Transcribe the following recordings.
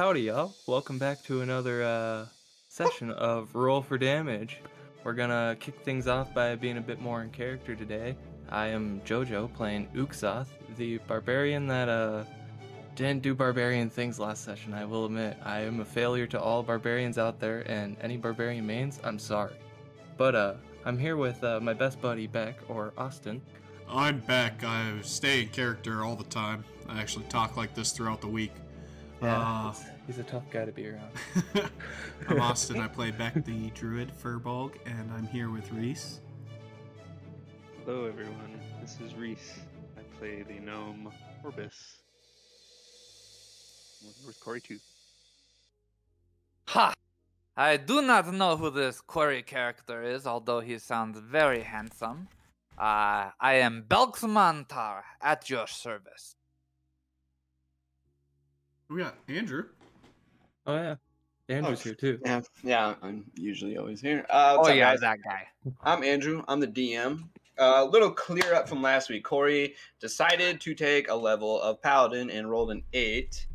Howdy, y'all. Welcome back to another uh, session of Roll for Damage. We're gonna kick things off by being a bit more in character today. I am Jojo playing Uxoth, the barbarian that uh, didn't do barbarian things last session, I will admit. I am a failure to all barbarians out there, and any barbarian mains, I'm sorry. But uh, I'm here with uh, my best buddy Beck, or Austin. I'm Beck. I stay in character all the time. I actually talk like this throughout the week. Yeah, Uh, he's, he's a tough guy to be around. I'm Austin. I play Beck the Druid Furbolg, and I'm here with Reese. Hello, everyone. This is Reese. I play the gnome Orbis. I'm with Corey too. Ha! I do not know who this Corey character is, although he sounds very handsome. Uh, I am Belksmantar at your service. We got Andrew. Oh yeah, Andrew's Oh, here too. Yeah, yeah, I'm usually always here. Uh, Oh yeah, guys? that guy. I'm Andrew. I'm the DM. A little clear up from last week. Corey decided to take a level of Paladin and rolled an eight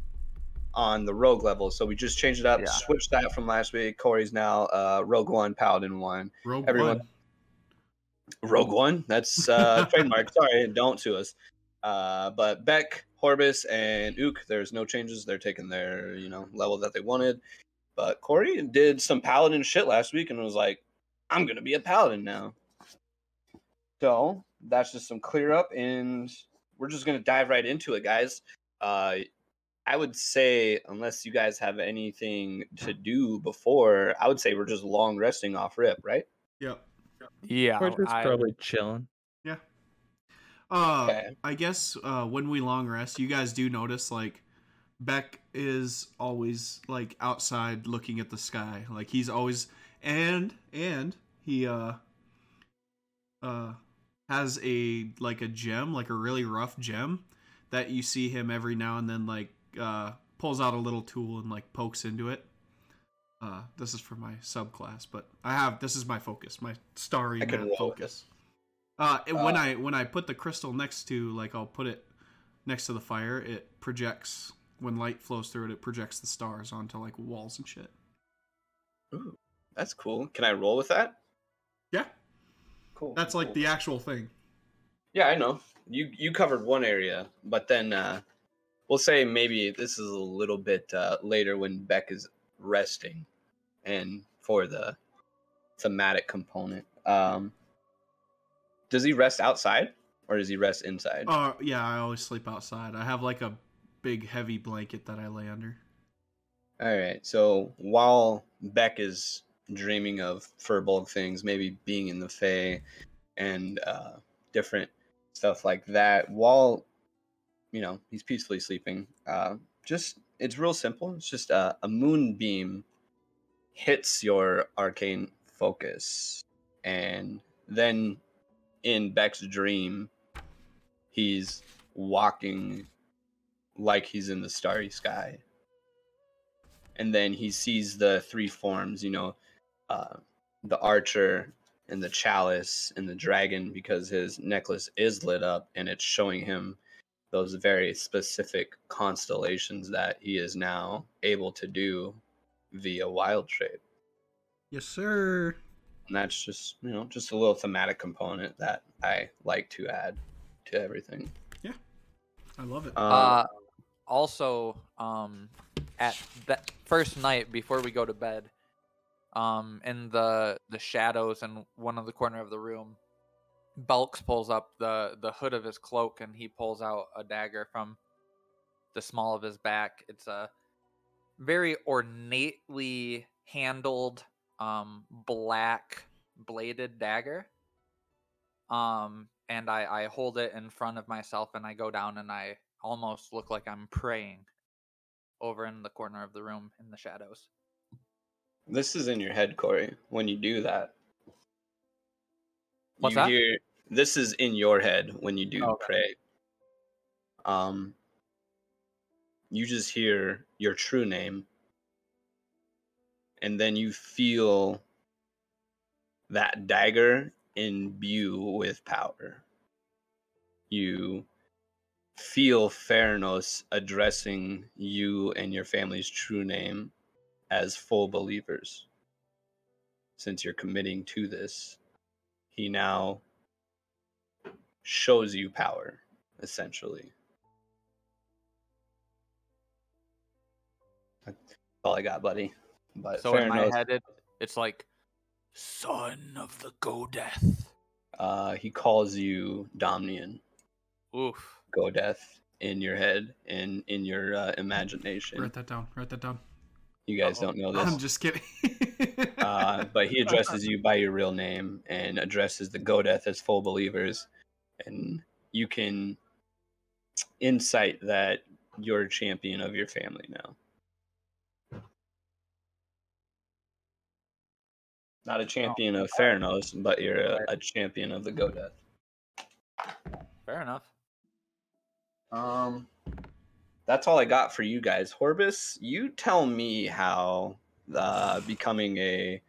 on the Rogue level. So we just changed it up, Yeah. switched that from last week. Corey's now uh, Rogue One, Paladin One. Rogue Everyone- One. Rogue One. That's uh, trademark. Sorry, don't sue us. Uh, but Beck, Horbis, and Ook, there's no changes. They're taking their you know level that they wanted. But Corey did some paladin shit last week and was like, "I'm gonna be a paladin now." So that's just some clear up, and we're just gonna dive right into it, guys. Uh, I would say, unless you guys have anything to do before, I would say we're just long resting off rip, right? Yep. Yeah, We're just I- probably chilling. Uh, Okay. I guess uh, when we long rest, you guys do notice like Beck is always like outside looking at the sky. Like he's always and and he uh uh has a like a gem, like a really rough gem that you see him every now and then like uh pulls out a little tool and like pokes into it. Uh this is for my subclass, but I have this is my focus, my starry focus. Uh, and when Uh, I when I put the crystal next to like I'll put it next to the fire, it projects when light flows through it. It projects the stars onto like walls and shit. Ooh, that's cool. Can I roll with that? Yeah, Cool. that's like cool. the actual thing. Yeah, I know. You you covered one area, but then uh we'll say maybe this is a little bit uh later when Beck is resting and for the thematic component. Um does he rest outside or does he rest inside? Uh, yeah, I always sleep outside. I have like a big heavy blanket that I lay under. All right. So while Beck is dreaming of Furbolg things, maybe being in the Fae and uh, different stuff like that, while you know he's peacefully sleeping, uh, just it's real simple. It's just uh, a moonbeam hits your arcane focus, and then in Beck's dream, he's walking like he's in the starry sky and then he sees the three forms you know uh, the archer and the chalice and the dragon because his necklace is lit up and it's showing him those very specific constellations that he is now able to do via wild shape Yes, sir. And that's just you know just a little thematic component that i like to add to everything Yeah. I love it. um, Uh, also, um, at that first night before we go to bed, um, in the the shadows in one of the corner of the room, Belks pulls up the the hood of his cloak and he pulls out a dagger from the small of his back. It's a very ornately handled, um, black bladed dagger. Um, and I, I hold it in front of myself and I go down and I almost look like I'm praying over in the corner of the room in the shadows. This is in your head, Corey. When you do that, What's you that? hear this is in your head when you do Okay. pray. Um, you just hear your true name, and then you feel that dagger imbue with power. You feel Theranos addressing you and your family's true name as full believers. Since you're committing to this, he now shows you power, essentially. That's all I got, buddy. But So in my Theranos, head, it, it's like, son of the Godeth. uh, he calls you Domnian, Oof. Godeth, in your head and in your uh, imagination. Write that down. Write that down. You guys Uh-oh. don't know this. I'm just kidding. uh, but he addresses you by your real name and addresses the Godeth as full believers, and you can insight that you're a champion of your family now. Not a champion of Theranos, but you're a, a champion of the Godeth. Fair enough. Um, that's all I got for you guys. Horbus, you tell me how uh, becoming a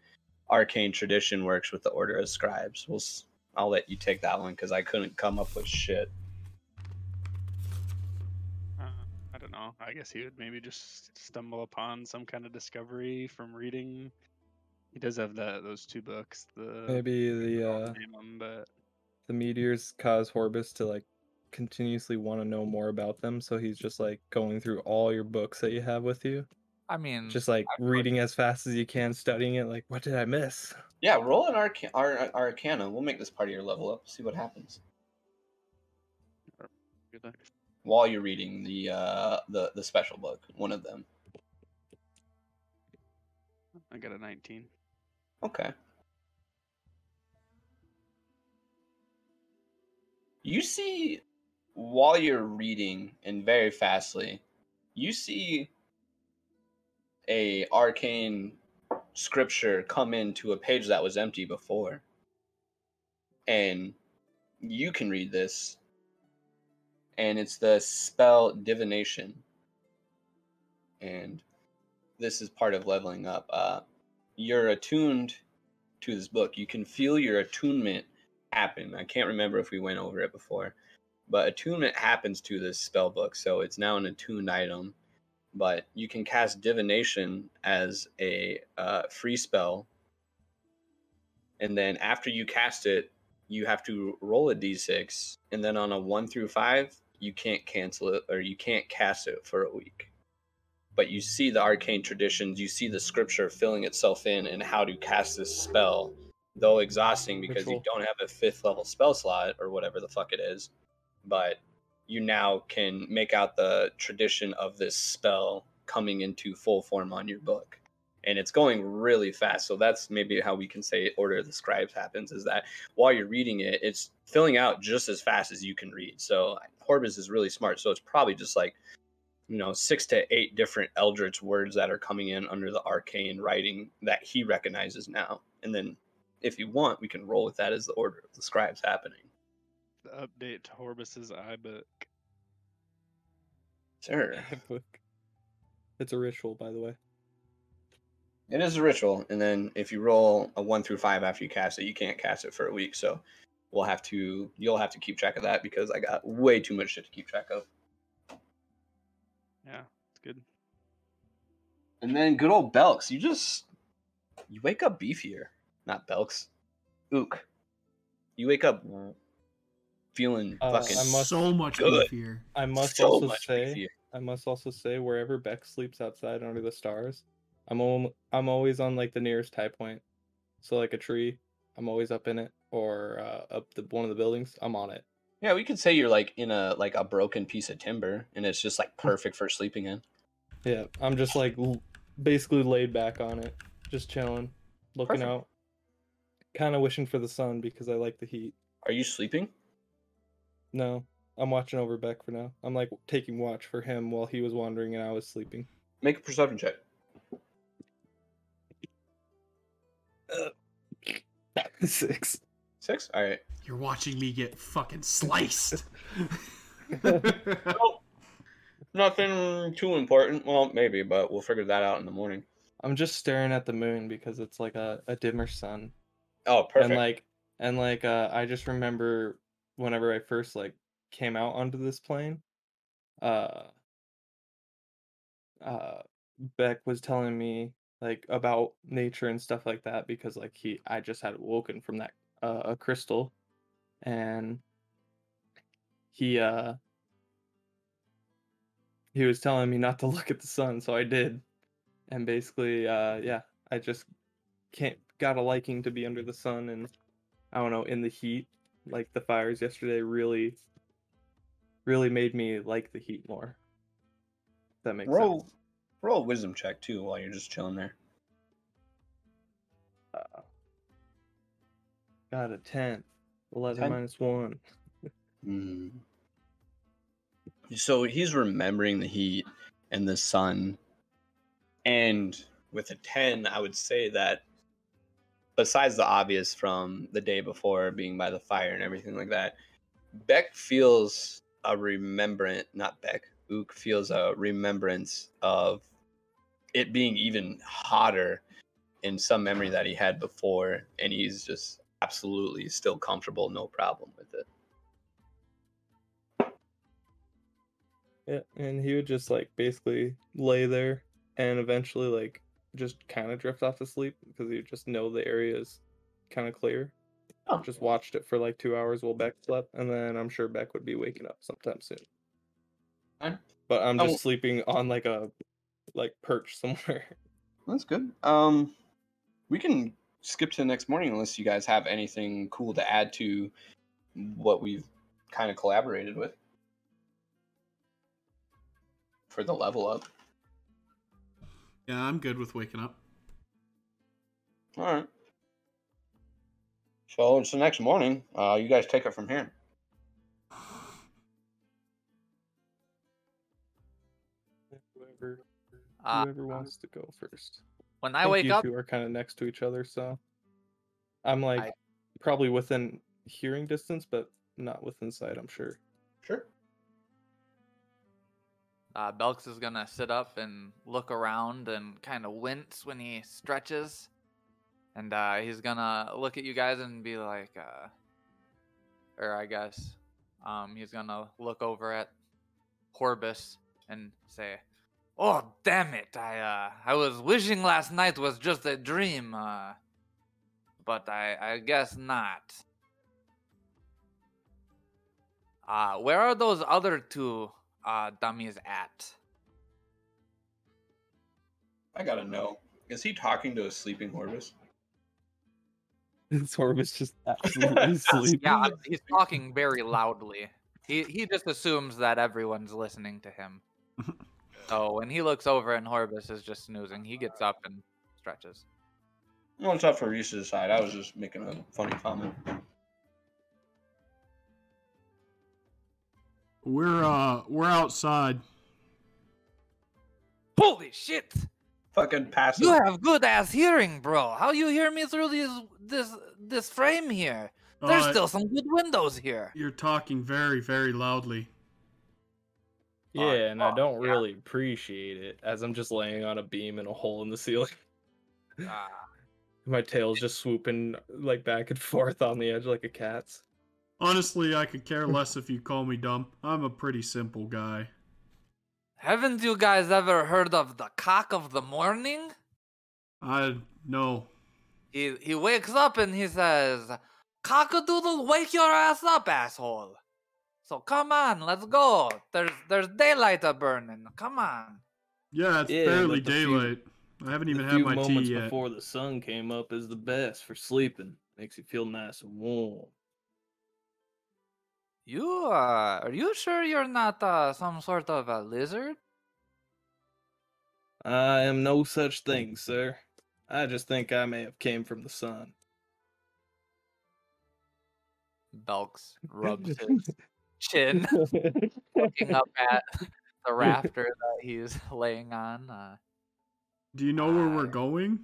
arcane tradition works with the Order of Scribes. We'll, s- I'll let you take that one because I couldn't come up with shit. Uh, I don't know. I guess he would maybe just stumble upon some kind of discovery from reading. He does have that those two books. The Maybe the uh, name 'em, but the meteors cause Horbus to like continuously want to know more about them, so he's just like going through all your books that you have with you, I mean, just like I would- reading as fast as you can, studying it. Like, what did I miss? Yeah, roll an arca- ar- Arcana. We'll make this part of your level up. See what happens good luck. while you're reading the uh, the the special book. One of them. I got a 19. Okay. You see, while you're reading and very fastly, you see a arcane scripture come into a page that was empty before. And you can read this. And it's the spell divination. And this is part of leveling up. Uh, you're attuned to this book. You can feel your attunement happen. I can't remember if we went over it before, but attunement happens to this spell book, so it's now an attuned item. But you can cast divination as a uh, free spell, and then after you cast it, you have to roll a d6, and then on a one through five, you can't cancel it or you can't cast it for a week but you see the arcane traditions, you see the scripture filling itself in and how to cast this spell, though exhausting because you don't have a fifth level spell slot or whatever the fuck it is. But you now can make out the tradition of this spell coming into full form on your book. And it's going really fast. So that's maybe how we can say Order of the Scribes happens is that while you're reading it, it's filling out just as fast as you can read. So Horbus is really smart. So it's probably just like you know six to eight different eldritch words that are coming in under the arcane writing that he recognizes now and then if you want we can roll with that as the order of the scribes happening The update to Horbus's iBook. sure Book. It's a ritual, by the way. it is a ritual and then if you roll a one through five after you cast it you can't cast it for a week so we'll have to you'll have to keep track of that because i got way too much shit to keep track of Yeah, it's good. and then good old belks you just you wake up beefier not belks ook you wake up feeling Uh, fucking I must- so much good. beefier. I must so also much say, beefier. I must also say, wherever Beck sleeps outside under the stars, I'm al- I'm always on like the nearest high point. So like a tree, I'm always up in it, or uh, up the one of the buildings, I'm on it. Yeah, we could say you're like in a like a broken piece of timber, and it's just like hmm. perfect for sleeping in. Yeah, I'm just like l- basically laid back on it, just chilling, looking Perfect. out, kind of wishing for the sun because I like the heat. Are you sleeping? No, I'm watching over Beck for now. I'm like taking watch for him while he was wandering and I was sleeping. Make a perception check. Uh, six. Six. All right. You're watching me get fucking sliced. Nothing too important. Well, maybe, but we'll figure that out in the morning. I'm just staring at the moon because it's like a, a dimmer sun. Oh, perfect. And like and like uh I just remember whenever I first like came out onto this plane, uh uh Beck was telling me like about nature and stuff like that because like he I just had woken from that uh a crystal and he uh he was telling me not to look at the sun so I did. And basically uh yeah I just can't got a liking to be under the sun and I don't know in the heat like the fires yesterday really really made me like the heat more. If that makes roll sense. roll a wisdom check too while you're just chilling there. Got a 10 11 10? minus 1 Mm. So he's remembering the heat and the sun. And with a 10, I would say that besides the obvious from the day before being by the fire and everything like that, Beck feels a remembrance, not Beck, Ook feels a remembrance of it being even hotter in some memory that he had before. And he's just absolutely still comfortable, no problem with it. Yeah, and he would just like basically lay there and eventually like just kind of drift off to sleep because he would just know the area is kind of clear. Oh. Just watched it for like two hours while Beck slept, and then I'm sure Beck would be waking up sometime soon. Fine. But I'm Oh. just sleeping on like a like perch somewhere. That's good. Um, we can skip to the next morning unless you guys have anything cool to add to what we've kind of collaborated with for the level up. Yeah, I'm good with waking up. All right. So it's the next morning. Uh, you guys take it from here. Whoever Uh, whoever wants to go first. When I think wake you up, two are kind of next to each other, so I'm like I- probably within hearing distance, but not within sight. I'm sure. Sure. uh, Belks is gonna sit up and look around and kind of wince when he stretches, and uh, he's gonna look at you guys and be like, uh, or I guess, um, he's gonna look over at Horbus and say, "Oh damn it! I uh, I was wishing last night was just a dream, uh, but I I guess not." Uh, where are those other two uh, dummies at? I gotta know. Is he talking to a sleeping Horvus? Sorbus just absolutely sleeping. Yeah, he's talking very loudly. He he just assumes that everyone's listening to him. so when he looks over and Horbus is just snoozing, he gets up and stretches. Well, it's up for Reese to decide. I was just making a funny comment. We're uh we're outside. Holy shit! Fucking passive. You have good ass hearing, bro. How you hear me through this this this frame here? There's Uh, still some good windows here. You're talking very very loudly. Yeah, and I don't yeah. really appreciate it as I'm just laying on a beam in a hole in the ceiling. Ah, My tail's just swooping like back and forth on the edge like a cat's. Honestly, I could care less if you call me dumb. I'm a pretty simple guy. haven't you guys ever heard of the cock of the morning? I know. He he wakes up and he says, "Cockadoodle, wake your ass up, asshole!" So come on, let's go. There's there's daylight a burning. Come on. Yeah, it's Yeah, barely but the few- daylight. I haven't even had few my tea moments yet. before the sun came up is the best for sleeping. Makes you feel nice and warm. You uh, are you sure you're not uh, some sort of a lizard? I am no such thing, sir. I just think I may have came from the sun. Belks rubs his chin, looking up at the rafter that he's laying on. Uh, Do you know where we're going?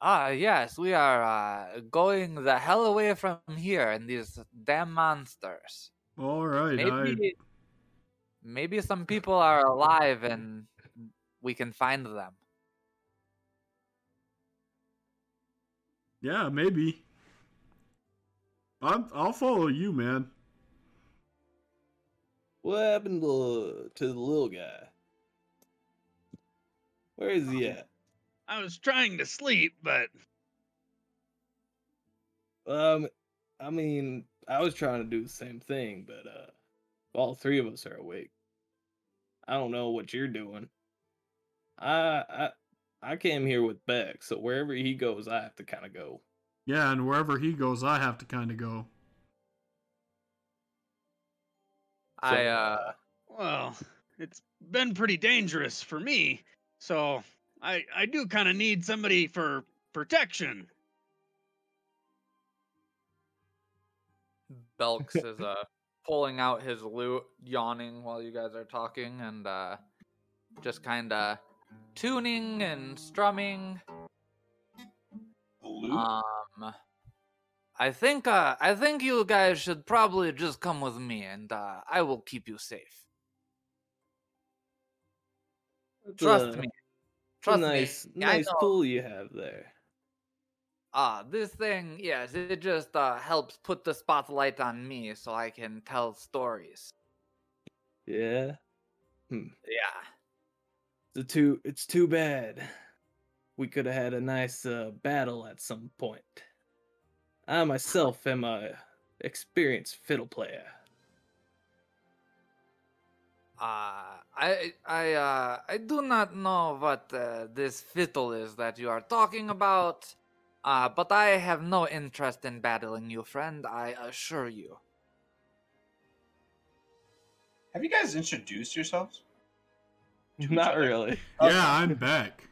Ah, yes, we are uh, going the hell away from here and these damn monsters. All right. Maybe, maybe some people are alive and we can find them. Yeah, maybe. I'm, I'll follow you, man. What happened to, to the little guy? Where is he at? I was trying to sleep, but Um, I mean, I was trying to do the same thing, but uh, all three of us are awake. I don't know what you're doing. I I I came here with Beck, so wherever he goes, I have to kind of go. Yeah, and wherever he goes, I have to kind of go. I uh well, it's been pretty dangerous for me. So I I do kind of need somebody for protection. Belks is uh pulling out his lute, yawning while you guys are talking, and uh just kind of tuning and strumming. Um, I think uh I think you guys should probably just come with me, and uh I will keep you safe. Trust a- me. Trust nice me. Nice tool you have there. Ah, this thing, yes, it just uh helps put the spotlight on me so I can tell stories. Yeah, Yeah. The two. it's too bad. We could have had a nice uh, battle at some point. I myself am a experienced fiddle player. Uh, I I uh I do not know what uh, this fiddle is that you are talking about. Uh, but I have no interest in battling you, friend. I assure you. Have you guys introduced yourselves? Not really. Yeah, I'm back.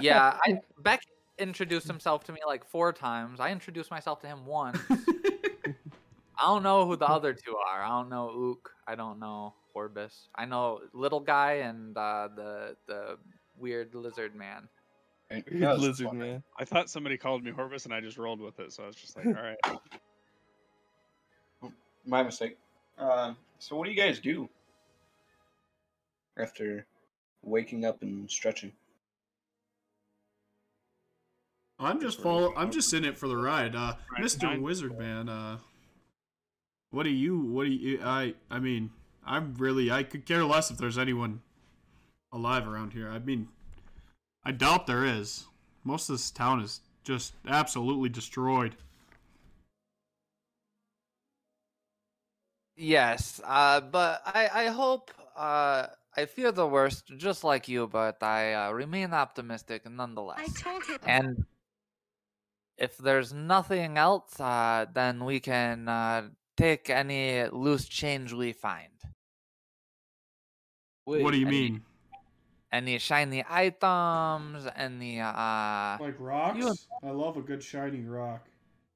Yeah, I Beck introduced himself to me like four times. I introduced myself to him once. I don't know who the other two are. I don't know Ook. I don't know Orbis. I know little guy and uh, the the weird lizard man. Weird lizard fun. man. I thought somebody called me Horvis, and I just rolled with it. So I was just like, all right. My mistake. Uh, so what do you guys do after waking up and stretching? I'm just follow. I'm just in it for the ride. Uh, Right Mr. behind- Wizard Man. Uh, what do you? What do you? I. I mean, I'm really. I could care less if there's anyone alive around here. I mean, I doubt there is. Most of this town is just absolutely destroyed. Yes, uh, but I, I hope, uh, I fear the worst, just like you, but I uh, remain optimistic nonetheless. I told him. And if there's nothing else, uh, then we can uh, take any loose change we find. Wait, what do you any- mean? Any shiny items, any, uh, Like rocks? you- I love a good shiny rock.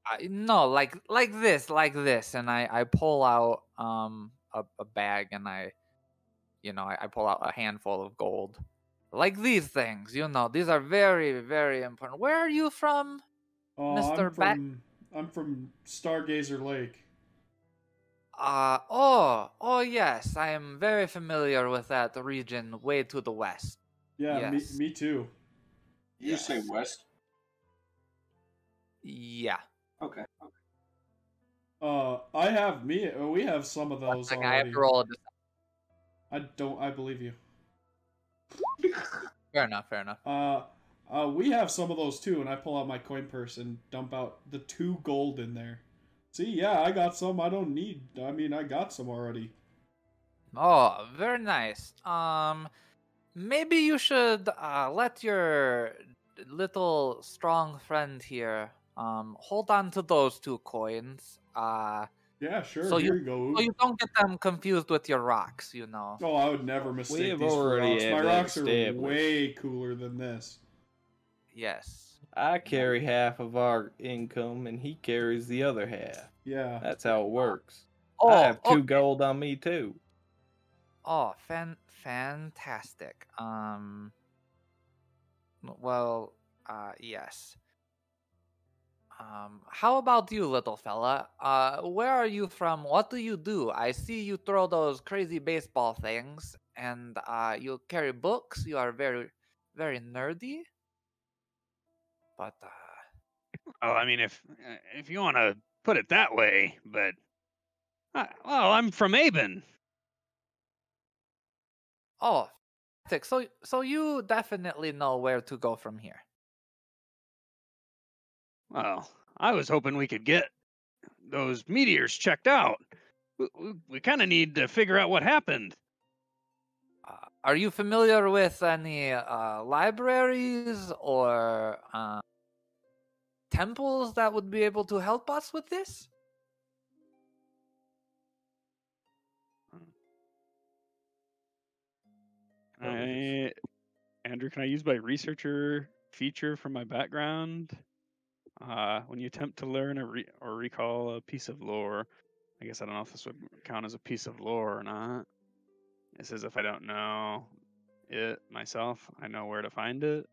I, no, like like this, like this, and I I pull out um a, a bag and I, you know, I, I pull out a handful of gold, like these things. You know, these are very very important. Where are you from? Oh, Mr. I'm Bat- from. I'm from Stargazer Lake. Uh oh oh yes, I am very familiar with that region way to the west. Yeah, Yes. me, me too. You say west. Yeah, Okay. Uh, I have me. uh, We have some of one those second, I have to roll a. dis- I don't. I believe you. Fair enough, fair enough. Uh, uh, we have some of those too, and I pull out my coin purse and dump out the two gold in there. See, yeah, I got some. I don't need. I mean, I got some already. Oh, very nice. Um, maybe you should uh, let your little strong friend here um hold on to those two coins. Uh, Yeah, sure. So here you- you, go. so you don't get them confused with your rocks. You know. Oh, I would never mistake have these for already rocks. My rocks are way cooler than this. Yes. I carry half of our income, and he carries the other half. Yeah. That's how it works. Oh, I have two okay. gold on me too. Oh, fan fantastic. Um well, uh yes. Um how about you, little fella? Uh where are you from? What do you do? I see you throw those crazy baseball things and uh you carry books. You are very very nerdy. But uh Oh, I mean, if uh, if you want to put it that way, but uh, well, I'm from Aben. Oh, so so you definitely know where to go from here. Well, I was hoping we could get those meteors checked out. We, we, we kind of need to figure out what happened. Are you familiar with any uh, libraries or uh, temples that would be able to help us with this? I, Andrew, can I use my researcher feature from my background? Uh, when you attempt to learn a re- or recall a piece of lore, I guess I don't know if this would count as a piece of lore or not. It says if I don't know it myself, I know where to find it.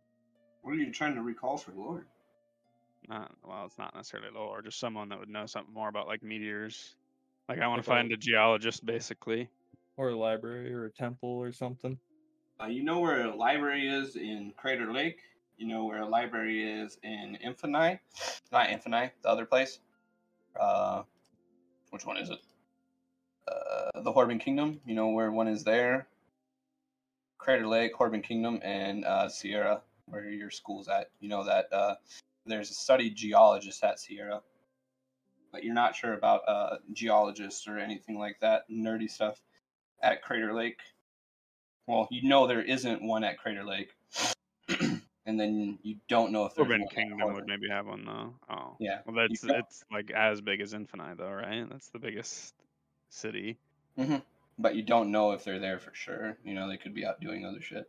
What are you trying to recall for lore? Not well, it's not necessarily lore, just someone that would know something more about like meteors. Like I want Like to a- find a geologist, basically. Or a library or a temple or something. Uh, you know where a library is in Crater Lake. You know where a library is in Infinite. Not Infinite, the other place. Uh, which one is it? Uh, the Horban Kingdom. You know where one is there. Crater Lake, Horban Kingdom, and uh, Sierra, where your school's at. You know that uh, there's a study geologist at Sierra, but you're not sure about uh, geologists or anything like that nerdy stuff at Crater Lake. Well, you know there isn't one at Crater Lake, and then you don't know if there's Horban Kingdom would maybe have one though. Oh, Yeah, Well, that's it's like as big as Infinite though, right? That's the biggest city. but you don't know if they're there for sure. You know they could be out doing other shit.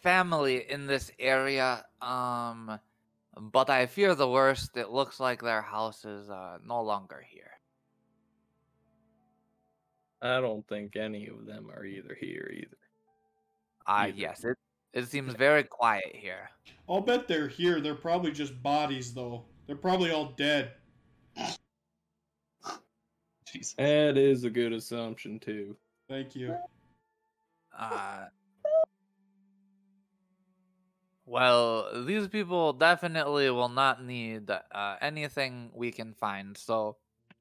Family in this area, um, but I fear the worst. It looks like their house is uh, no longer here. I don't think any of them are either here either. Ah, Either. yes, it it seems very quiet here. I'll bet they're here. They're probably just bodies, though. They're probably all dead. Jeez. That is a good assumption too. Thank you. Uh, well, these people definitely will not need uh, anything we can find. So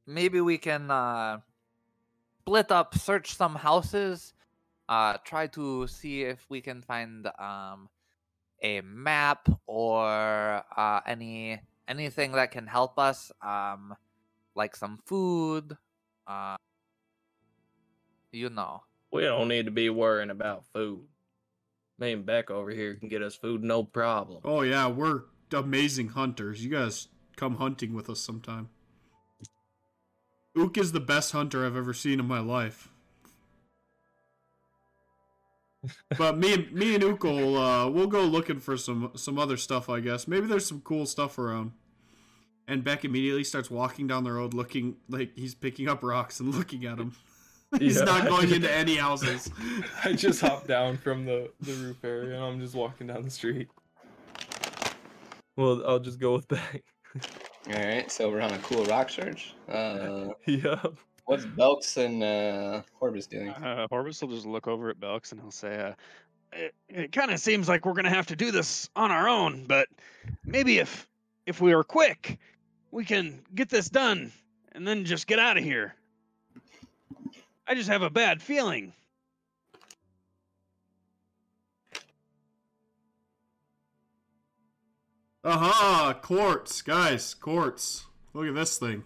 maybe we can uh, split up, search some houses, uh, try to see if we can find um, a map or uh, any anything that can help us, um, like some food. Uh, you know. We don't need to be worrying about food. Me and Beck over here can get us food no problem. Oh yeah, we're amazing hunters. You guys come hunting with us sometime. Ook is the best hunter I've ever seen in my life. but me and me and Ook will uh, we'll go looking for some some other stuff. I guess maybe there's some cool stuff around. And Beck immediately starts walking down the road, looking like he's picking up rocks and looking at them. he's Yeah, not going just- into any houses. I just hopped down from the, the roof area and I'm just walking down the street. Well, I'll just go with Beck. All right, so we're on a cool rock search. Uh, yep. what's Belks and uh, Horbus doing? Uh, Horvis will just look over at Belks and he'll say, uh, "It, it kind of seems like we're gonna have to do this on our own, but maybe if if we are quick, we can get this done and then just get out of here." I just have a bad feeling. Aha! Quartz, guys, quartz. Look at this thing.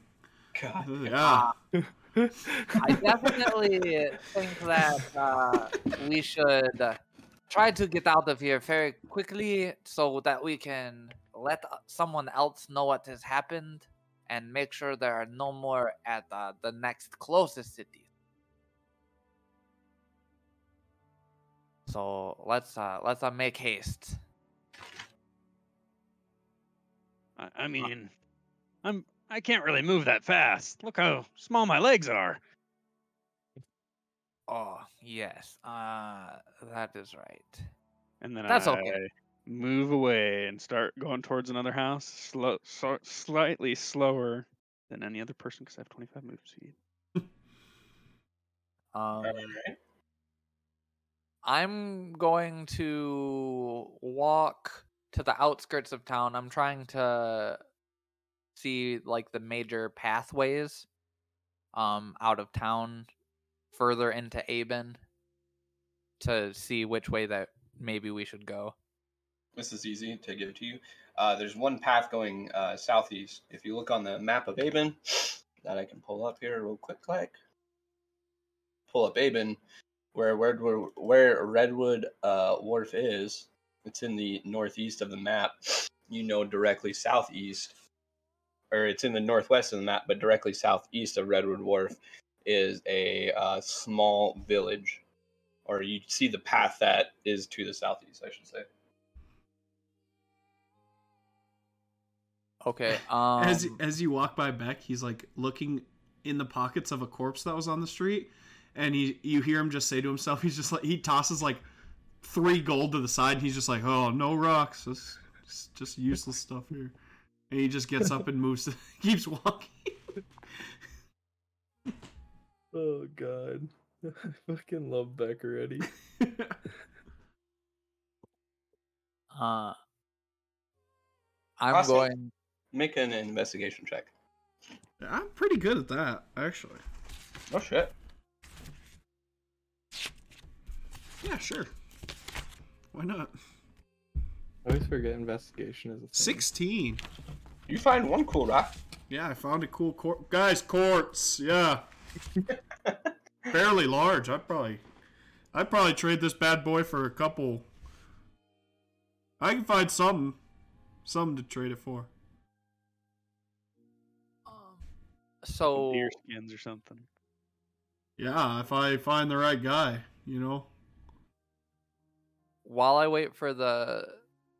God. Yeah. I definitely think that uh, we should uh, try to get out of here very quickly so that we can let uh, someone else know what has happened and make sure there are no more at uh, the next closest city. So let's uh, let's uh, make haste. I, I mean, I'm I can't really move that fast. Look how small my legs are. Oh yes, uh, that is right. And then That's I okay. Move away and start going towards another house, slow, so, slightly slower than any other person because I have 25 move speed. Um, I'm going to walk to the outskirts of town. I'm trying to see like the major pathways um out of town further into Aben to see which way that maybe we should go. This is easy to give to you. Uh, there's one path going uh, southeast. If you look on the map of Aben, that I can pull up here real quick, like pull up Aben, where Redwood, where Redwood uh, Wharf is. It's in the northeast of the map. You know directly southeast, or it's in the northwest of the map, but directly southeast of Redwood Wharf is a uh, small village, or you see the path that is to the southeast, I should say. Okay. Um, as as you walk by Beck, he's like looking in the pockets of a corpse that was on the street, and he you hear him just say to himself, he's just like he tosses like three gold to the side, and he's just like, oh no rocks, just just, just useless stuff here, and he just gets up and moves, keeps walking. Oh god. I fucking love Beck already. uh, I'm Austin? going. Make an investigation check. I'm pretty good at that, actually. Oh shit. Yeah, sure. Why not? I always forget investigation is a thing. Sixteen. You find one cool rock. Yeah, I found a cool court. Guys, quartz. Yeah. Fairly large. I'd probably, I'd probably trade this bad boy for a couple. I can find something, something to trade it for. So Deer skins or something. Yeah, if I find the right guy, you know. while I wait for the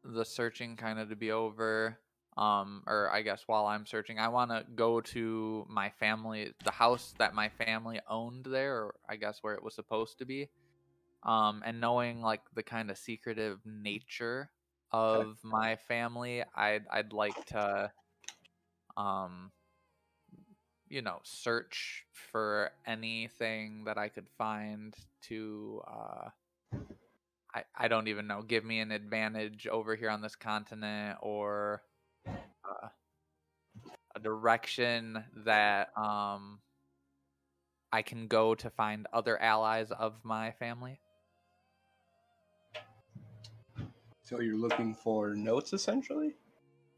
the searching kind of to be over, um, or I guess while I'm searching, I want to go to my family, the house that my family owned there, or I guess where it was supposed to be. Um, and knowing like the kind of secretive nature of my family, I'd I'd like to, um, you know, search for anything that I could find to, uh, I, I don't even know, give me an advantage over here on this continent or uh, a direction that um I can go to find other allies of my family. So you're looking for notes essentially?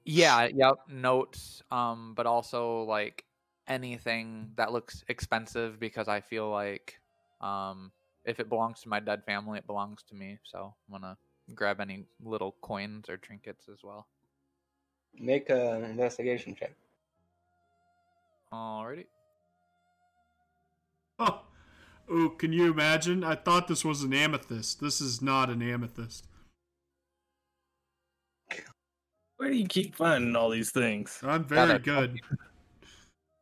Yeah, yep, notes, um, but also like anything that looks expensive because I feel like um if it belongs to my dead family, it belongs to me. So I'm gonna grab any little coins or trinkets as well. Make an investigation check. Alrighty. Oh, oh, can you imagine? I thought this was an amethyst. This is not an amethyst. Where do you keep finding all these things? I'm very good.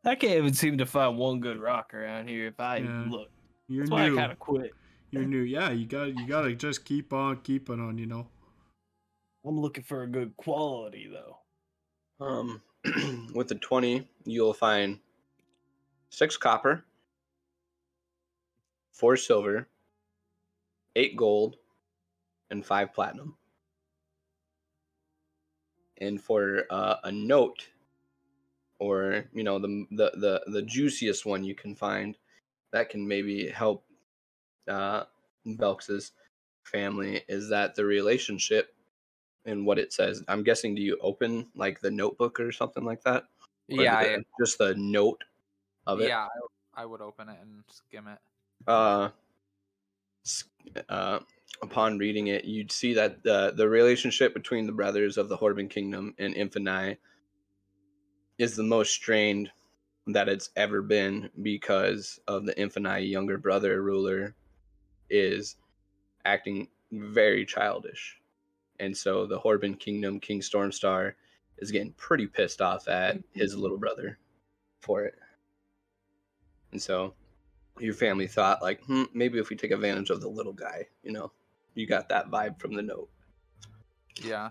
I can't even seem to find one good rock around here if I Yeah. look. You're That's why I new. kind of quit. You're new. Yeah, you got you got to just keep on keeping on. You know. I'm looking for a good quality though. Um, with the 20, you'll find six copper, four silver, eight gold, and five platinum. And for uh, a note, or you know the, the the the juiciest one you can find, that can maybe help uh, Belks's family is that the relationship and what it says. I'm guessing do you open like the notebook or something like that? Or Yeah, the- just the note of it. yeah, I, I would open it and skim it. Uh, uh, upon reading it, you'd see that the the relationship between the brothers of the Horban Kingdom and Infinite is the most strained that it's ever been because of the Infinite younger brother ruler is acting very childish. And so the Horban Kingdom, King Stormstar, is getting pretty pissed off at his little brother for it. And so your family thought, like, hmm, maybe if we take advantage of the little guy, you know, you got that vibe from the note. Yeah.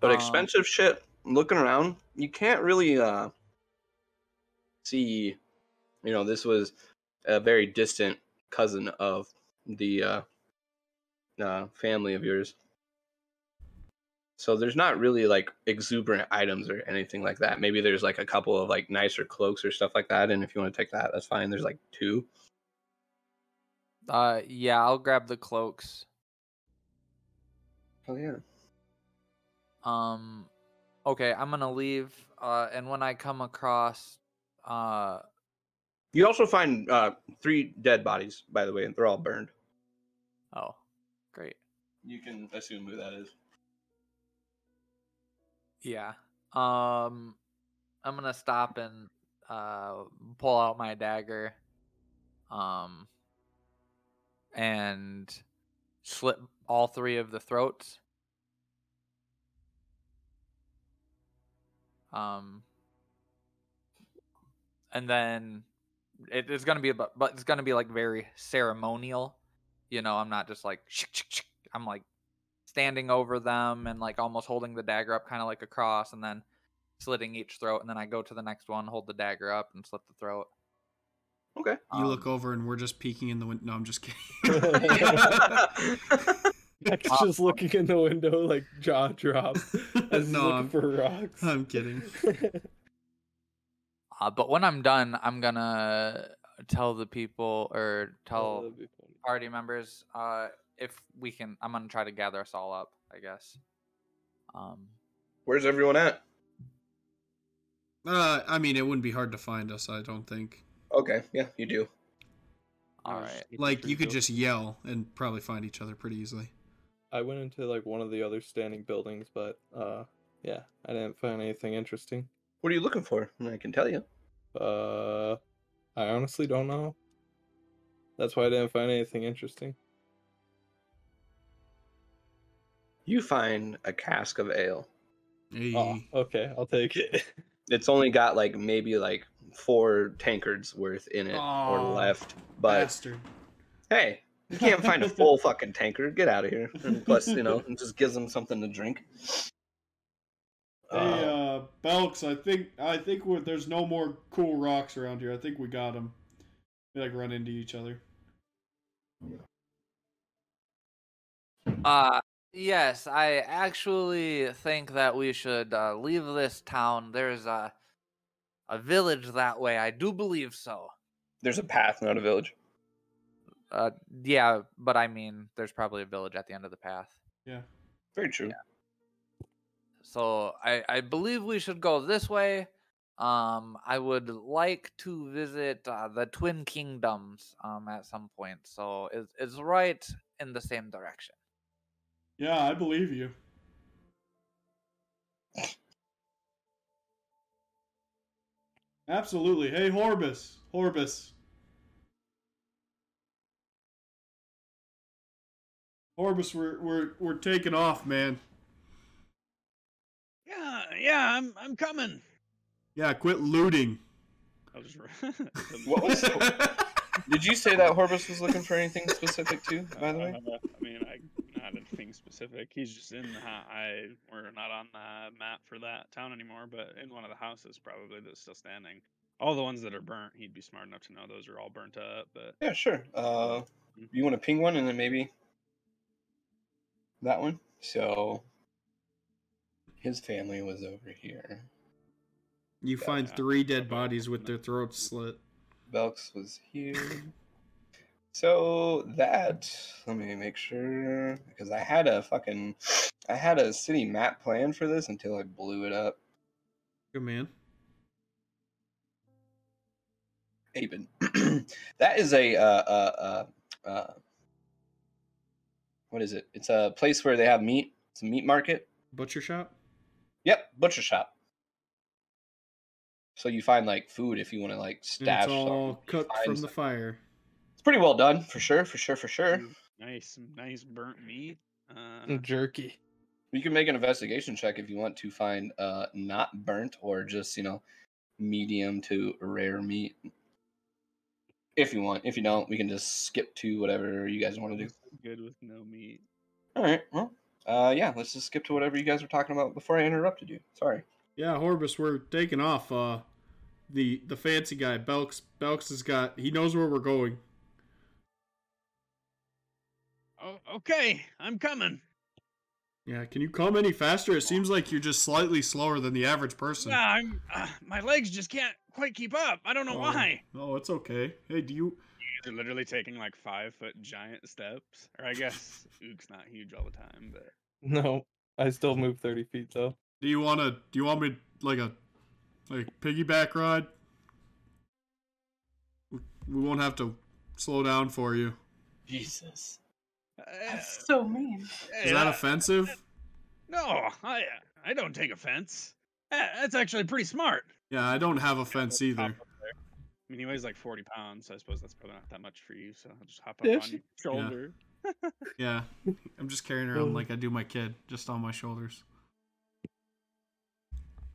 But Um, expensive shit, looking around, you can't really uh see, you know, this was a very distant cousin of the uh, uh family of yours. So there's not really like exuberant items or anything like that. Maybe there's like a couple of like nicer cloaks or stuff like that. And if you want to take that, that's fine. There's like two. Uh, yeah, I'll grab the cloaks. Oh yeah. Um, okay, I'm gonna leave. Uh, and when I come across, uh, You also find uh, three dead bodies, by the way, and they're all burned. oh, great. You can assume who that is. Yeah. Um, I'm gonna stop and uh pull out my dagger. Um, and slit all three of the throats. Um, and then it, it's gonna be about, but it's gonna be like very ceremonial. You know, I'm not just like I'm like standing over them and like almost holding the dagger up, kind of like a cross, and then slitting each throat, and then I go to the next one, hold the dagger up, and slit the throat. Okay. You look Um, over and we're just peeking in the window. No, I'm just kidding. Beck's just looking in the window, like jaw drop, as he's no, looking I'm, for rocks. I'm kidding. Uh, but when I'm done, I'm gonna tell the people or Oh, tell that'd be funny. party members uh, if we can. I'm gonna try to gather us all up. I guess. Um, Where's everyone at? Uh, I mean, it wouldn't be hard to find us. I don't think. Okay, yeah, you do. all I was right. just looking Like for you could just yell and probably find each other pretty easily. I went into like one of the other standing buildings, but uh, yeah, I didn't find anything interesting. What are you looking for? I can tell you. Uh, I honestly don't know. That's why I didn't find anything interesting. You find a cask of ale. Hey, Oh, okay, I'll take it. It's only got like maybe like four tankards worth in it Aw, or left. But bastard. hey, you can't find a full fucking tankard. Get out of here. And plus, you know, it just gives them something to drink. Hey, Uh, uh, Belks, I think I think we're, there's no more cool rocks around here. I think we got them. We like run into each other. Uh yes, I actually think that we should uh, leave this town. There's a a village that way. I do believe so. there's a path, not a village. Uh, yeah, but I mean, there's probably a village at the end of the path. Yeah. Very true. So I I believe we should go this way. Um, I would like to visit uh, the Twin Kingdoms um at some point. So it's it's right in the same direction. Yeah, I believe you. Absolutely. Hey, Horbus. Horbus. Horbus, we're we're we're taking off, man. Yeah, yeah, I'm I'm coming. Yeah, quit looting. I'll just. What was- Did you say that Horbus was looking for anything specific too? By the way, Uh, I mean, I not anything specific. He's just in the. hou- I we're not on the map for that town anymore, but in one of the houses probably that's still standing. All the ones that are burnt, he'd be smart enough to know those are all burnt up. But yeah, sure. Uh, you want to ping one and then maybe that one. So his family was over here. You Yeah, find three dead bodies with their throats slit. Belks was here. So that let me make sure because I had a fucking I had a city map plan for this until I blew it up. Good man. Aben. that is a uh, uh, uh, uh, what is it? It's a place where they have meat. It's a meat market. Butcher shop? Yep, butcher shop. So you find like food if you want to like And it's all something. Cooked find from the fire. It's pretty well done for sure, for sure, for sure. Nice, nice burnt meat. Uh, Mm, Jerky. You can make an investigation check if you want to find uh not burnt or just you know medium to rare meat. If you want, if you don't, we can just skip to whatever you guys want to do. good with no meat. All right, well, uh, yeah, let's just skip to whatever you guys were talking about before I interrupted you. Sorry. Yeah, Horbus, we're taking off. Uh, the the fancy guy, Belks. Belks has got. He knows where we're going. Oh, okay, I'm coming. Yeah, can you come any faster? It seems like you're just slightly slower than the average person. Yeah, I'm. Uh, my legs just can't quite keep up. I don't know Oh. why. Oh, it's okay. Hey, do you? You're literally taking like five foot giant steps. Or I guess Oog's not huge all the time, but No, I still move 30 feet though. Do you want to? Do you want me like a like piggyback ride? We- We won't have to slow down for you. Jesus. uh, That's so mean. hey, Is that offensive? No, I I don't take offense. That's actually pretty smart. Yeah, I don't have a Let's either. hop up there. I mean, he weighs like 40 pounds, so I suppose that's probably not that much for you. So I'll just hop up Yeah, on she- your shoulder. Yeah, I'm just carrying around um, like I do my kid, just on my shoulders.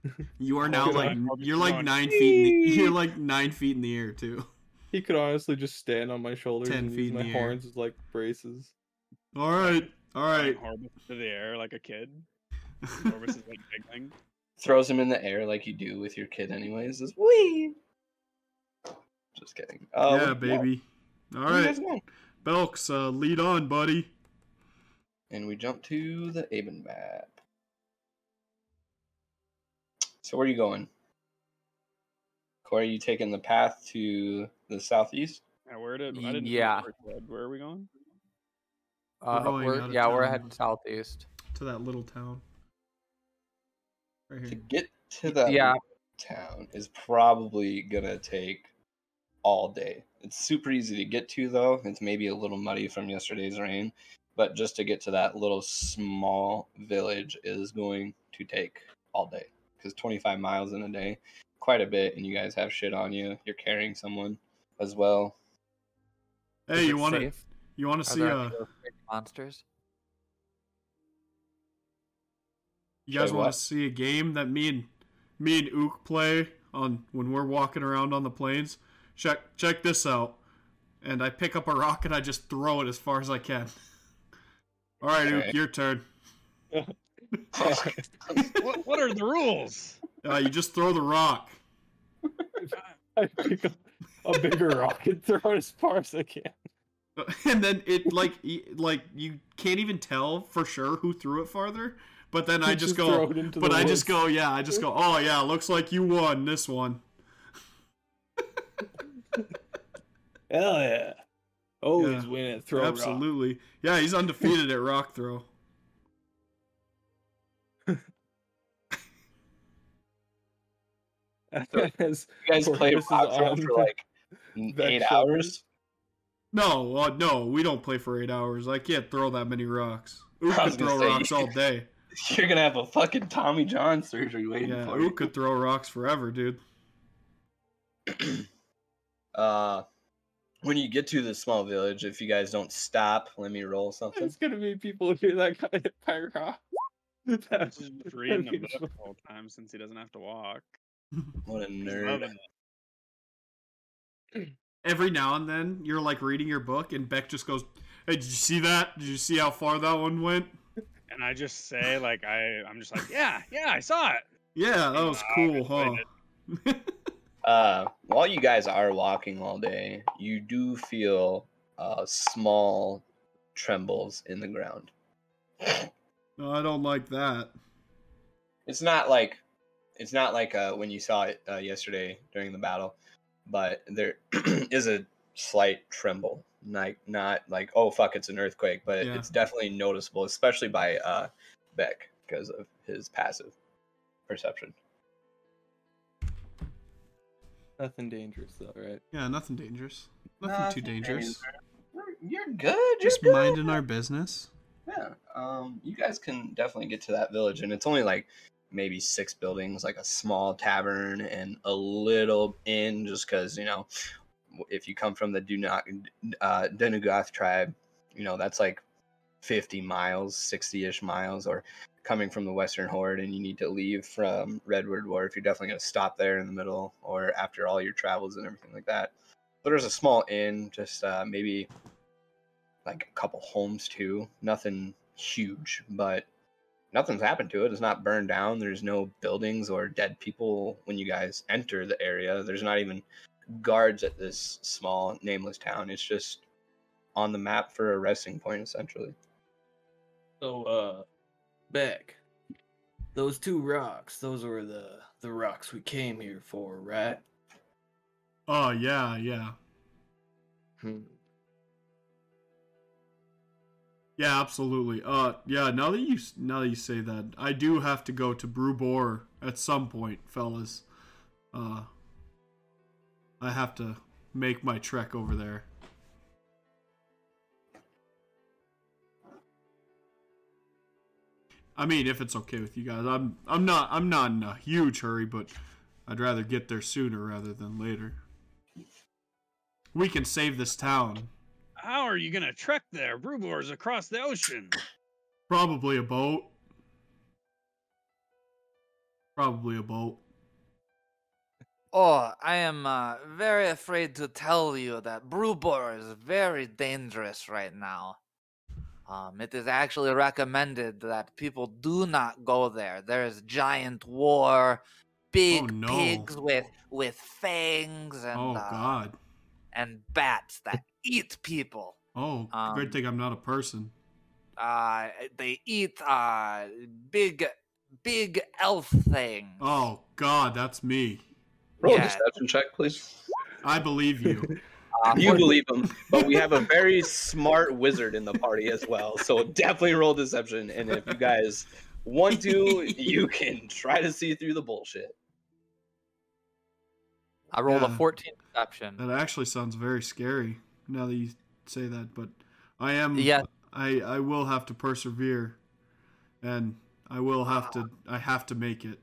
You are now like on, I'll just you're like nine feet. In the, you're like nine feet in the air too. He could honestly just stand on my shoulders 10 and feet use in my the air. horns as like braces. All right, all right. Flying. Horrible to the air like a kid. Orvis is like giggling. Throws him in the air like you do with your kid, anyways. Just wee. Just kidding. Oh, yeah, baby. All Where you right, guys going? Belks, uh, lead on, buddy. And we jump to the Aben map. So where are you going? Corey, you taking the path to the southeast? Yeah, where did I didn't Yeah. Where, where are we going? Uh, we're, out of yeah, we're heading southeast. To that little town. Right To get to that Yeah. town is probably gonna take all day. It's super easy to get to though. It's maybe a little muddy from yesterday's rain, but just to get to that little small village is going to take all day because 25 miles in a day, quite a bit, and you guys have shit on you. You're carrying someone as well. Hey, you want to you want to see uh any of those big monsters? You guys want to see a game that me and me and Ook play on when we're walking around on the plains? Check check this out. And I pick up a rock and I just throw it as far as I can. All right, Okay. Ook, your turn. what, what are the rules? Uh, you just throw the rock. I pick up a bigger rock and throw it as far as I can. and then it like like you can't even tell for sure who threw it farther. But then I You just, go. But the I just go. Yeah, I just go. Oh yeah, looks like you won this one. Hell yeah. Always Yeah, win at throw rock. Absolutely. Yeah, he's undefeated at rock throw. As You guys play Corvus is rock throw for like eight hours. No, uh, no, we don't play for eight hours. I can't throw that many rocks. Ook I could was gonna throw say, rocks all day. You're gonna have a fucking Tommy John surgery waiting Yeah, for you. Ook could throw rocks forever, dude. uh, when you get to the small village, if you guys don't stop, let me roll something. It's gonna be people here that got hit by a rock. That's Just reading the book the whole time since he doesn't have to walk. What a He's nerd. Every now and then, you're like reading your book, and Beck just goes, "Hey, did you see that? Did you see how far that one went? And I just say like I I'm just like yeah yeah I saw it. Yeah, that was Wow, cool, huh?" Uh, while you guys are walking all day, you do feel uh, small trembles in the ground. no, I don't like that. It's not like it's not like uh, when you saw it uh, yesterday during the battle, but there is a slight tremble. Like not like oh fuck, it's an earthquake, but Yeah. it's definitely noticeable, especially by uh, Beck because of his passive perception. Nothing dangerous though, right? Yeah, nothing dangerous. Nothing too dangerous. You're good. You're Just good. minding our business. Yeah. Um, you guys can definitely get to that village, and it's only like maybe six buildings, like a small tavern and a little inn, just because you know, w- if you come from the Dunat, uh, Denugath tribe, you know that's like fifty miles, sixty-ish miles, or coming from the Western Horde, and you need to leave from Redwood Wharf, you're definitely gonna stop there in the middle, or after all your travels and everything like that. But there's a small inn, just uh, maybe like a couple homes too. Nothing huge, but nothing's happened to it. It's not burned down. There's no buildings or dead people when you guys enter the area. There's not even guards at this small nameless town. It's just on the map for a resting point essentially. So, uh, Beck, those two rocks, those were the the rocks we came here for, right? Oh yeah, yeah, Hmm. yeah, absolutely. Uh, yeah. Now that you now that you say that, I do have to go to Brewbor at some point, fellas. Uh, I have to make my trek over there. I mean, if it's okay with you guys, I'm I'm not I'm not in a huge hurry, but I'd rather get there sooner rather than later. We can save this town. How are you gonna trek there? Brewbor's across the ocean. Probably a boat. Probably a boat. Oh, I am uh, very afraid to tell you that Brewbor is very dangerous right now. Um, it is actually recommended that people do not go there. There is giant war, big no. pigs with with fangs and Oh uh, God. and bats that eat people. Oh, um, great thing I'm not a person. Uh, they eat uh big big elf things. Oh God, that's me. Roll Yeah. a deception check, please. I believe you. Uh, You believe him, but we have a very smart wizard in the party as well. So definitely roll deception. And if you guys want to, you can try to see through the bullshit. I rolled a 14 deception. That actually sounds very scary. Now that you say that, but I am. Yeah. I I will have to persevere, and I will have to. I have to make it.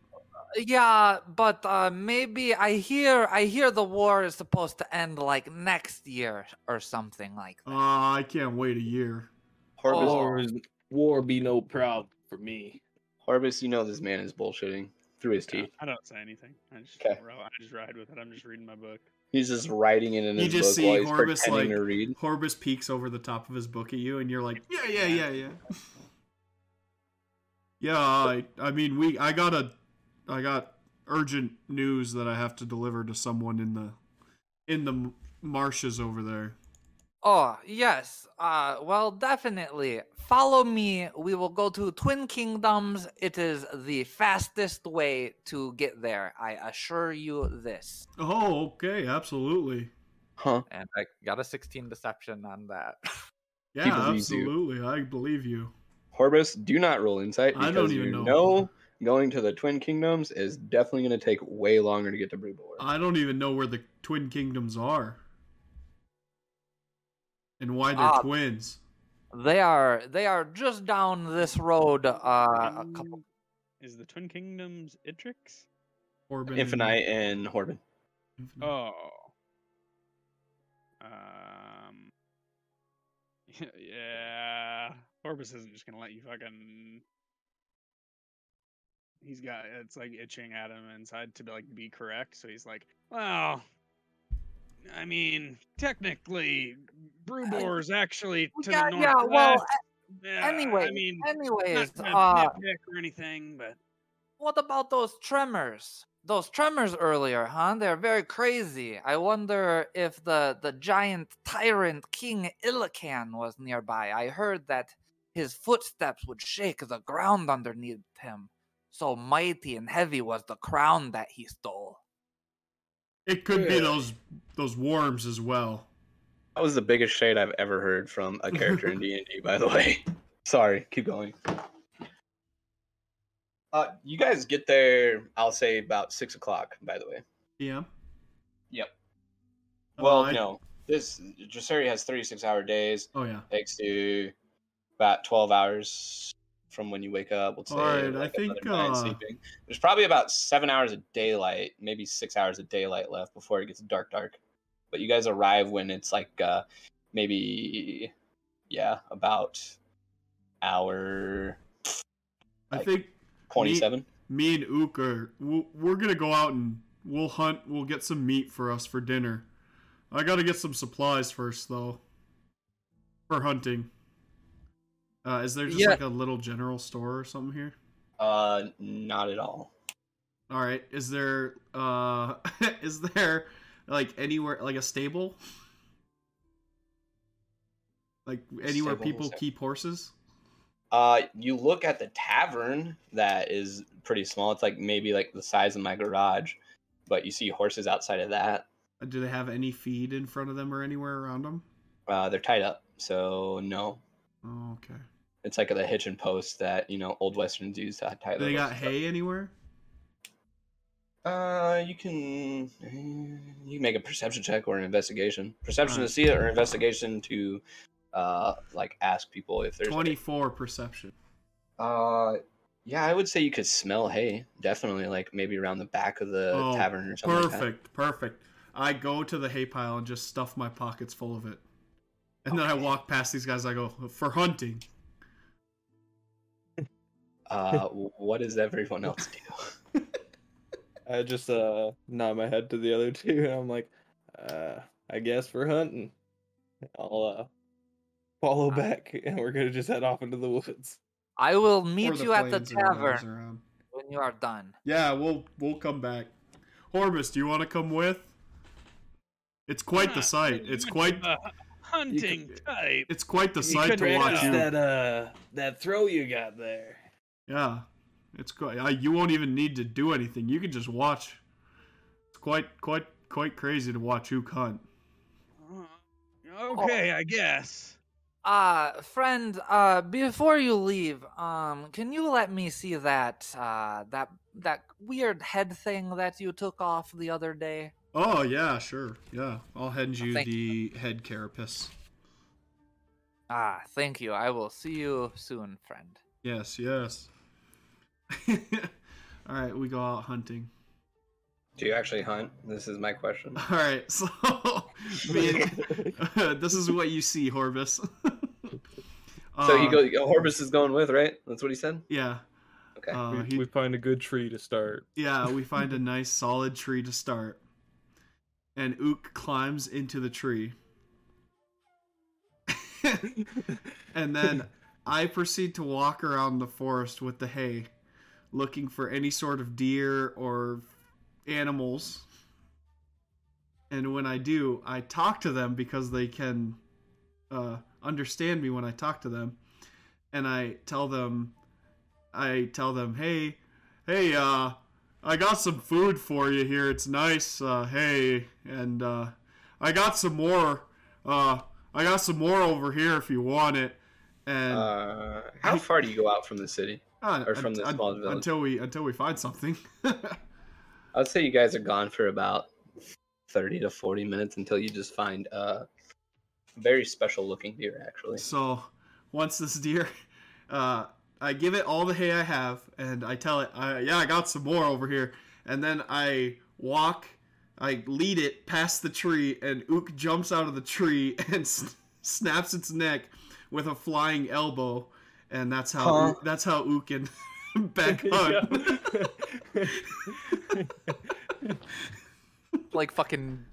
Yeah, but uh, maybe I hear I hear the war is supposed to end like next year or something like that. Uh, I can't wait a year. Horvus, Oh. War, is, war be no problem for me. Horvus, you know this man is bullshitting through his teeth. I don't say anything. I just, 'Kay. ro- I just ride with it. I'm just reading my book. He's just writing it in You his just book see while he's Horvus, pretending like- to read. Horbus peeks over the top of his book at you, and you're like, yeah, yeah, yeah, yeah. yeah, I, I mean, we, I got a, I got urgent news that I have to deliver to someone in the, in the marshes over there. Oh yes, uh, well definitely follow me. We will go to Twin Kingdoms. It is the fastest way to get there. I assure you this. Oh, okay, absolutely. Huh? And I got a 16 deception on that. Yeah, believes you. absolutely. I believe you. Horvus, do not roll insight I because don't even you know. know going to the Twin Kingdoms is definitely going to take way longer to get to Brewbor. I don't even know where the Twin Kingdoms are, and why they're Ah, twins. they are they are just down this road. Uh, a couple. Is the Twin Kingdoms Itrix? Corbin Infinite and Horban. Infinite. Oh. Um. Yeah. Orbis isn't just gonna let you fucking. He's got it's like itching at him inside to be like be correct. So he's like, well, I mean, technically, Brewbor's actually to yeah, the yeah. Well, Yeah, anyway, I mean, anyways, uh, or anything, but What about those tremors? Those tremors earlier, huh? They're very crazy. I wonder if the the giant tyrant King Illican was nearby. I heard that his footsteps would shake the ground underneath him. So mighty and heavy was the crown that he stole. It could be those those worms as well. That was the biggest shade I've ever heard from a character in D and D. By the way, sorry. Keep going. Uh, you guys get there. I'll say about six o'clock. By the way. Yeah. Yep. Uh, Well, I- no. This Dresseri has thirty-six hour days. Oh yeah. Takes you about twelve hours from when you wake up. Let's say Alright, like another think, uh, sleeping. There's probably about seven hours of daylight, maybe six hours of daylight left before it gets dark, dark. But you guys arrive when it's like uh, maybe, yeah, about hour I Like- think twenty-seven. me and Ook are we're gonna go out and we'll hunt. We'll get some meat for us for dinner. I gotta get some supplies first though. For hunting. Uh, is there just Yeah. like a little general store or something here? Uh, not at all. All right. Is there uh is there like anywhere like a stable? Like anywhere Stable, people stable. keep horses? Uh, you look at the tavern that is pretty small. It's like maybe like the size of my garage, but you see horses outside of that. Uh, Do they have any feed in front of them or anywhere around them? Uh, they're tied up, so no. Oh, okay. It's like the hitch and post that you know old westerns use to tie. They got horses up. hay anywhere? Uh, you can you can make a perception check or an investigation. Perception Alright. to see it, or investigation to, uh, like ask people if there's. any- Twenty-four perception. Uh, yeah, I would say you could smell hay. Definitely, like maybe around the back of the Oh, tavern or something. like that. Perfect, perfect. I go to the hay pile and just stuff my pockets full of it, and then I walk past these guys. I go for hunting. Uh, what does everyone else do? I just uh nod my head to the other two, and I'm like, uh, I guess we're hunting. I'll uh follow Uh, back, and we're gonna just head off into the woods. I will meet you at the plains or whatever's tavern when you are done. Yeah, we'll we'll come back. Horbus, do you want to come with? It's quite the Ah, sight. It's quite hunting could- type. it's quite the You sight to watch you. that uh that throw you got there. Yeah, it's quite. Uh, you won't even need to do anything. You can just watch. It's quite quite quite crazy to watch Ook hunt. Okay, I guess. Uh, friend, uh, before you leave, um, can you let me see that, uh, that, that weird head thing that you took off the other day? Oh yeah, sure. Yeah, I'll hand you thank the head carapace. Ah, thank you. I will see you soon, friend. Yes, yes. All right, we go out hunting. Do you actually hunt? This is my question. All right, so me and- this is what you see, Horbus. So you Uh, go. Horbus is going with, right? That's what he said. Yeah. Okay. Uh, we, he- we find a good tree to start. Yeah, we find a nice solid tree to start. And Ook climbs into the tree. and then I proceed to walk around the forest with the hay, looking for any sort of deer or animals. And when I do, I talk to them because they can uh, understand me when I talk to them. And I tell them, I tell them, hey, hey, uh, I got some food for you here. It's nice. Uh, hey, and uh, I got some more. Uh, I got some more over here if you want it. And Uh, how far do you go out from the city? Uh, or from the un- small village. until we until we find something. I would say you guys are gone for about thirty to forty minutes until you just find a very special looking deer. Actually, so once this deer, uh, I give it all the hay I have, and I tell it, I, yeah, I got some more over here, and then I walk. I lead it past the tree, and Ook jumps out of the tree and s- snaps its neck with a flying elbow, and that's how Huh? That's how Ook and Beck hunt. Like fucking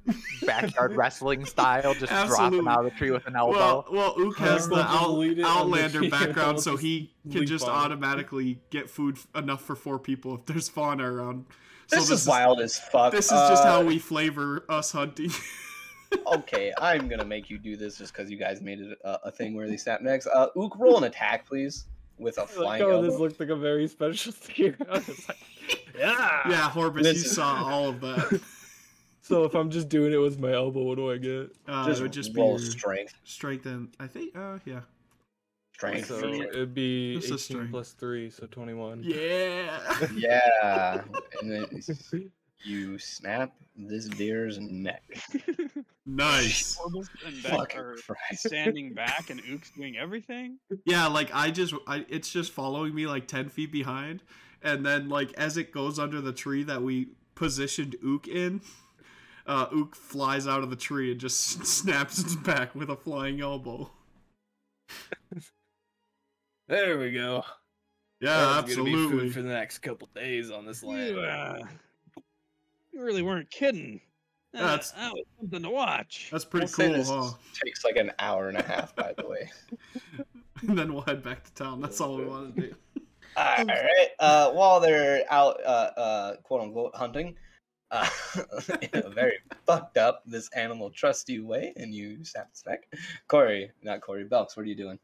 backyard wrestling style, just dropping Absolutely. out of the tree with an elbow. Well, well, Ook has the out, lead it on the Outlander background, so he can just on automatically get food enough for four people if there's fauna around. So this, is wild as fuck. This is just how Uh, we flavor us hunting. Okay, I'm gonna make you do this just because you guys made it a, a thing where they snap necks. Uh, Ook, roll an attack, please, with a like, flying oh, elbow. this looked like a very special deer. Like, yeah. yeah, Horbus, you This- saw all of that. So if I'm just doing it with my elbow, what do I get? Uh, just it would just be roll your strength. strength and I think, uh, yeah, Strength. So it'd be This is 18 plus 3, so 21. yeah. yeah, and then you snap this deer's neck. Nice. And Beck Fucking are Christ. standing back, and Ook's doing everything. Yeah, like I just, I, it's just following me like ten feet behind, and then like as it goes under the tree that we positioned Ook in, uh, Ook flies out of the tree and just snaps its back with a flying elbow. There we go. Yeah, That's gonna be absolutely. food for the next couple days on this land. You, uh, you really weren't kidding. Yeah, Uh, that's- that was something to watch. That's pretty We'll say cool, this huh? Takes like an hour and a half, by the way. and then we'll head back to town. That's all we want to do. All right. Uh, while they're out, uh, uh, quote unquote, hunting, uh, in a very fucked up, this animal trusts you way, and you snap its neck. Corey, not Corey, Belks, what are you doing?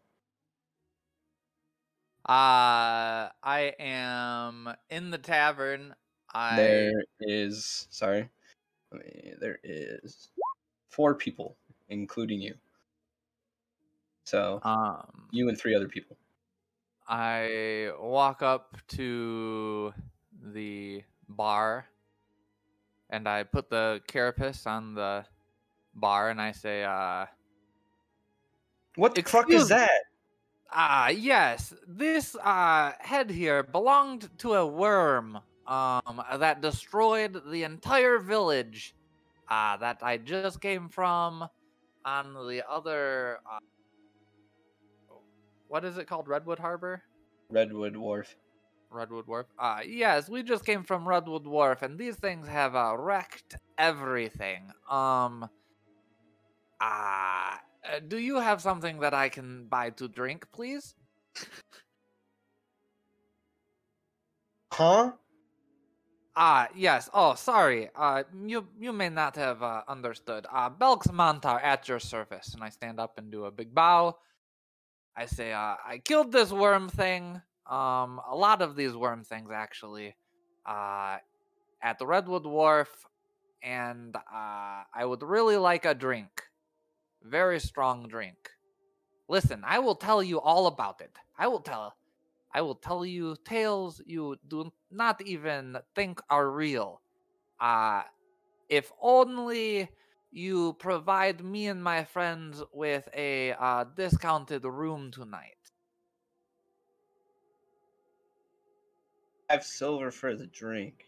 Uh, I am in the tavern. I There is sorry. There is four people, including you. So um you and three other people. I walk up to the bar and I put the carapace on the bar and I say, uh, What the fuck is that? ah, yes, this uh, head here belonged to a worm um, that destroyed the entire village uh, that I just came from on the other. Uh, what is it called? Redwood Harbor? Redwood Wharf. Redwood Wharf. Uh, yes, we just came from Redwood Wharf, and these things have uh, wrecked everything. Um, uh, uh, do you have something that I can buy to drink, please? Huh? Ah, yes. Oh, sorry. Uh, you you may not have uh, understood. Uh, Belks Montar at your service, and I stand up and do a big bow. I say, uh, I killed this worm thing. Um, a lot of these worm things actually. Uh, at the Redwood Wharf, and uh, I would really like a drink, very strong drink. Listen, I will tell you all about it. I will tell. I will tell you tales you do not even think are real. Uh, if only you provide me and my friends with a uh, discounted room tonight. Five silver for the drink.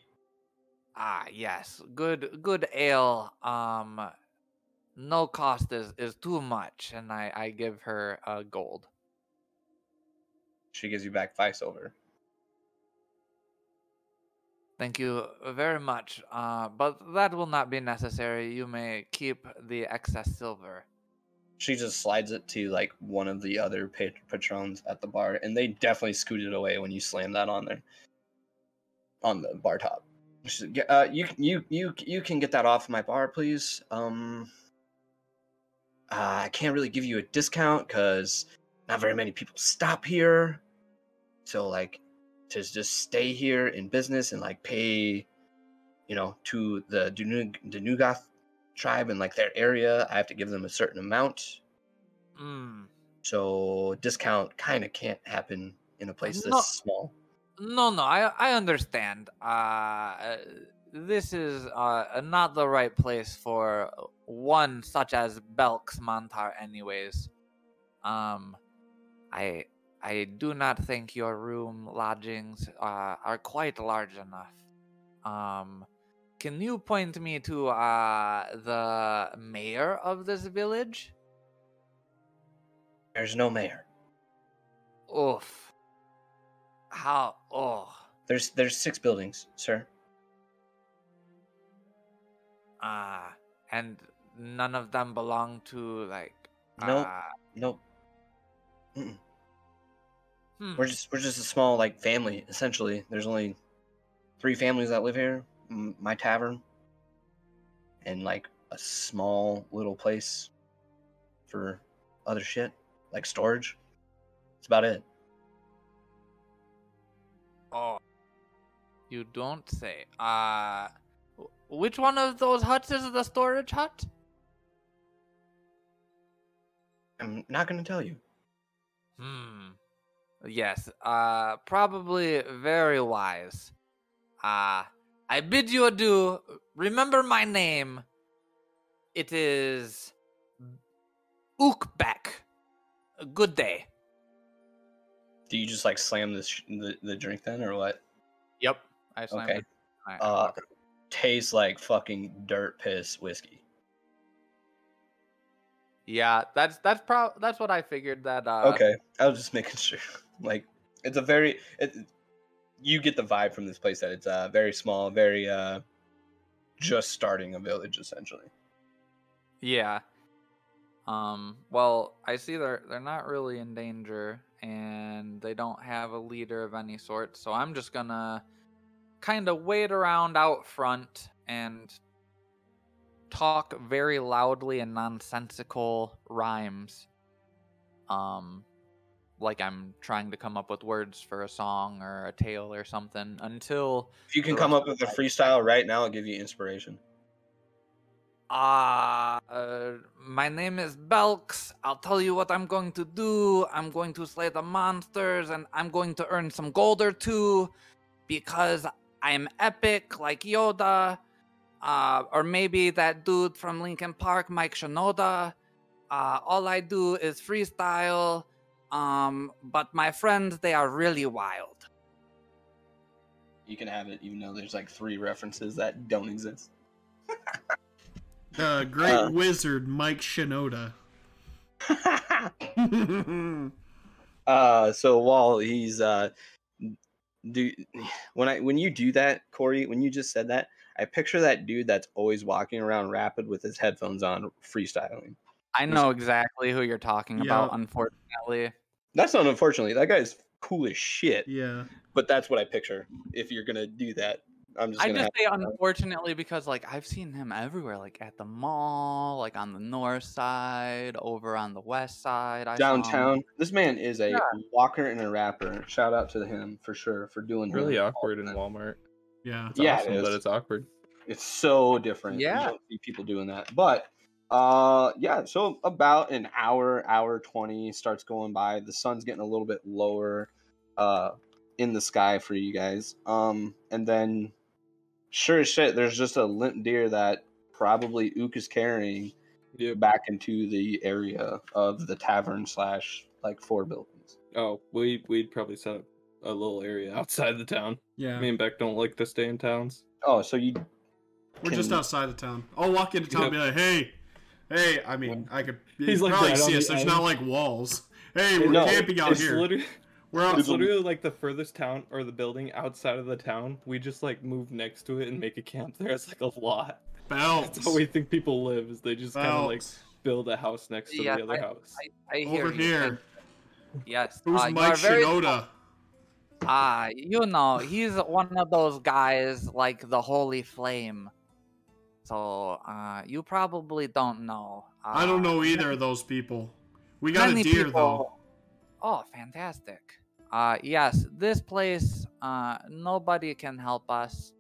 Ah, yes, good, good ale. Um, no cost is is too much, and I I give her a gold. She gives you back five silver. Thank you very much. Uh, but that will not be necessary. You may keep the excess silver. She just slides it to like one of the other pa- patrons at the bar, and they definitely scoot it away when you slam that on there, on the bar top. She said, "Yeah, uh, you you you you can get that off my bar, please. Um, uh, I can't really give you a discount because not very many people stop here. So like, to just stay here in business and like pay, you know, to the Dunu- Danugoth tribe and like their area, I have to give them a certain amount. Hmm. So discount kind of can't happen in a place this No. small. No, no, I I understand. Uh, this is uh not the right place for one such as Belks Mantar, anyways. Um, I I do not think your room lodgings uh, are quite large enough. Um, can you point me to uh the mayor of this village? There's no mayor. Oof. How? Oh. There's there's six buildings, sir. Ah, and none of them belong to like. Nope. Uh, Nope. Hmm. We're just we're just a small like family essentially. There's only three families that live here. M- my tavern, and like a small little place for other shit like storage. That's about it. Oh, you don't say. Uh, which one of those huts is the storage hut? I'm not gonna tell you. Hmm. Yes. Uh, probably very wise. Uh, I bid you adieu. Remember my name. It is Ukbek. Good day. Do you just like slam this sh- the, the drink then or what? Yep. I slammed Okay. it. I- I Uh, tastes like fucking dirt piss whiskey. Yeah, that's that's pro that's what I figured that uh okay, I was just making sure. Like, it's a very it, you get the vibe from this place that it's uh very small, very uh just starting a village essentially. Yeah. Um well, I see they're they're not really in danger and they don't have a leader of any sort, so I'm just going to kind of wait around out front and talk very loudly and nonsensical rhymes. Um like I'm trying to come up with words for a song or a tale or something until If you can come up with a freestyle right now, I'll give you inspiration. Uh, uh, my name is Belks. I'll tell you what I'm going to do. I'm going to slay the monsters and I'm going to earn some gold or two because I'm epic like Yoda. Uh, or maybe that dude from Linkin Park, Mike Shinoda. Uh, all I do is freestyle. Um, but my friends, they are really wild. You can have it, even though there's like three references that don't exist. The great Uh. wizard Mike Shinoda. uh, so while he's uh, do when I when you do that, Corey, when you just said that, I picture that dude that's always walking around rapid with his headphones on, freestyling. I know exactly who you're talking about, unfortunately. That's not unfortunately. That guy's cool as shit. yeah. But that's what I picture. If you're gonna do that, I'm just I gonna. just say uh, unfortunately because like I've seen him everywhere, like at the mall, like on the north side, over on the west side. I saw downtown. This man is a Yeah. walker and a rapper. Shout out to him for sure for doing Really awkward in. Walmart. Yeah. It's Yeah, it awesome, but it's awkward. It's so different. Yeah. You don't see people doing that. But uh yeah, so about an hour, hour 20 starts going by. The sun's getting a little bit lower uh in the sky for you guys. Um and then sure as shit, there's just a limp deer that probably Ook is carrying Yep. back into the area of the tavern slash like four buildings. Oh, we we'd probably set up a little area outside the town. Yeah. Me and Beck don't like to stay in towns. Oh, so you We're just outside the town. I'll walk into town and be like, hey, hey, I mean, I could He's He's like probably that on see the us. There's end. not like walls. Hey, we're No, camping out it's here. literally We're out. it's literally like the furthest town or the building outside of the town. We just like move next to it and make a camp there. It's like a lot. Belts. That's how we think people live. Is they just kind of like build a house next to Yeah, the other house. I hear Over you. here. Yes. Who's uh, Mike are very- Shinoda? Ah, you know, he's one of those guys like the Holy Flame. So, uh, you probably don't know. Uh, I don't know either of those people. We got a deer though. Oh, fantastic. Uh, yes, this place, uh, nobody can help us.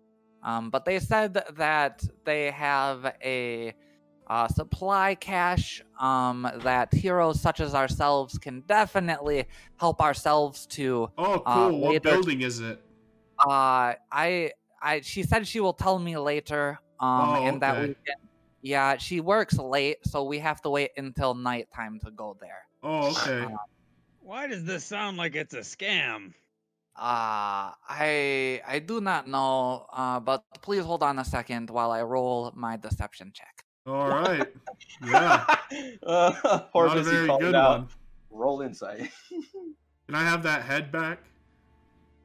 Um, but they said that they have a uh, supply cache um, that heroes such as ourselves can definitely help ourselves to. Oh, cool. uh, what building is it? Uh, I, I, she said she will tell me later. Um, Oh, and that we okay. can. Yeah, she works late, so we have to wait until nighttime to go there. Oh, okay. Why does this sound like it's a scam? Uh, I I do not know. Uh, but please hold on a second while I roll my deception check. All right. Yeah. uh, Not a very good out. one. Roll insight. Can I have that head back?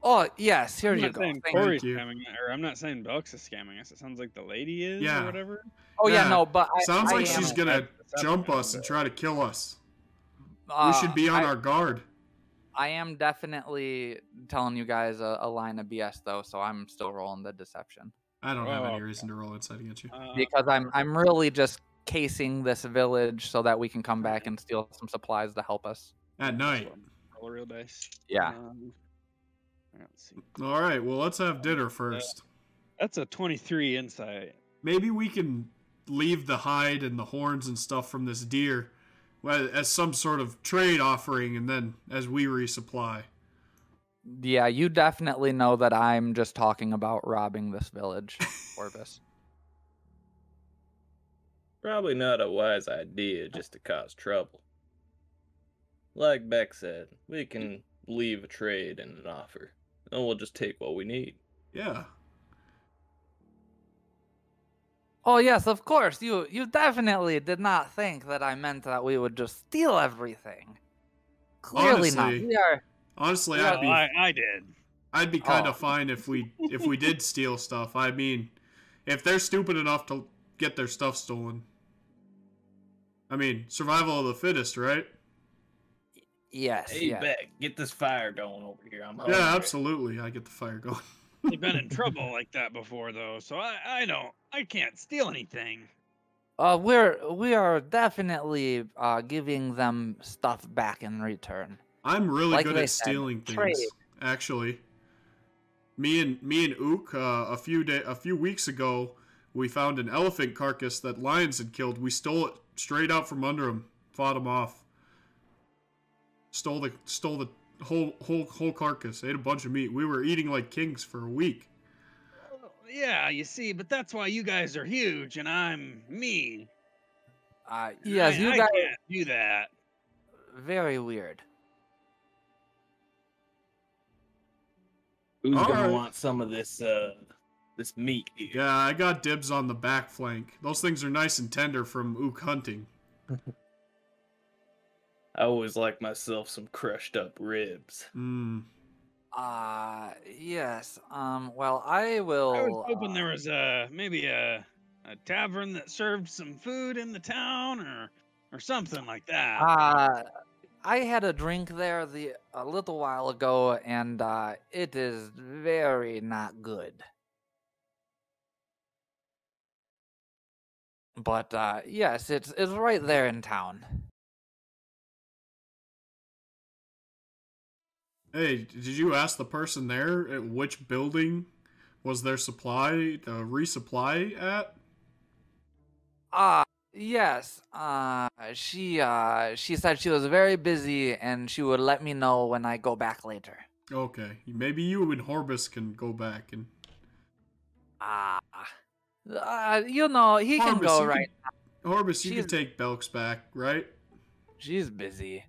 Oh yes, here I'm you not go. saying Thank- Corey's you. scamming, or I'm not saying Belks is scamming us. It sounds like the lady is, Yeah. or whatever. Oh yeah, Yeah, no, but I, Sounds I like am, she's gonna jump us and try to kill us. We uh, should be on I, our guard. I am definitely telling you guys a, a line of BS though, so I'm still rolling the deception I don't have Oh, any okay. reason to roll inside against you. Uh, because I'm I'm really just casing this village so that we can come back and steal some supplies to help us. At night. roll a real dice. Yeah. Um. All right. Well, let's have dinner first. That's a 23 insight. Maybe we can leave the hide and the horns and stuff from this deer as some sort of trade offering, and then as we resupply. Yeah, you definitely know that I'm just talking about robbing this village, Orvis. Probably not a wise idea just to cause trouble. Like Beck said, we can leave a trade and an offer, and we'll just take what we need. Yeah. Oh yes, of course. You you definitely did not think that I meant that we would just steal everything. Clearly not. We are Honestly, Yeah, I'd be Oh, I, I did. I'd be kind Oh. of fine if we if we did steal stuff. I mean, if they're stupid enough to get their stuff stolen. I mean, survival of the fittest, right? yes, yeah. Beck, get this fire going over here. I'm Yeah, absolutely. I get the fire going. They've been in trouble like that before, though, so I, I don't. I can't steal anything. Uh, we're we are definitely uh giving them stuff back in return. I'm really Like good at said, stealing things. trade. Actually, me and me and Ook uh, a few day a few weeks ago, we found an elephant carcass that lions had killed. We stole it straight out from under him, fought him off. Stole the stole the whole whole whole carcass. Ate a bunch of meat. We were eating like kings for a week. Yeah, you see, but that's why you guys are huge and I'm me. Uh, yes, I, you I guys can't do that. very weird. Who's All gonna right. want some of this uh this meat here? Yeah, I got dibs on the back flank. Those things are nice and tender from Ook hunting. I always like myself some crushed up ribs. Mmm. Uh, yes. Um, well, I will. I was hoping uh, there was a maybe a a tavern that served some food in the town or or something like that. Uh, I had a drink there the a little while ago, and uh, it is very not good. But uh, yes, it's it's right there in town. Hey, did you ask the person there at which building was their supply uh, resupply at? Uh yes. Uh, she uh she said she was very busy, and she would let me know when I go back later. Okay, maybe you and Horbus can go back and. Ah. Uh, you know he can go you right. Can, Horbus, you She's- can take Belks back, right? She's busy.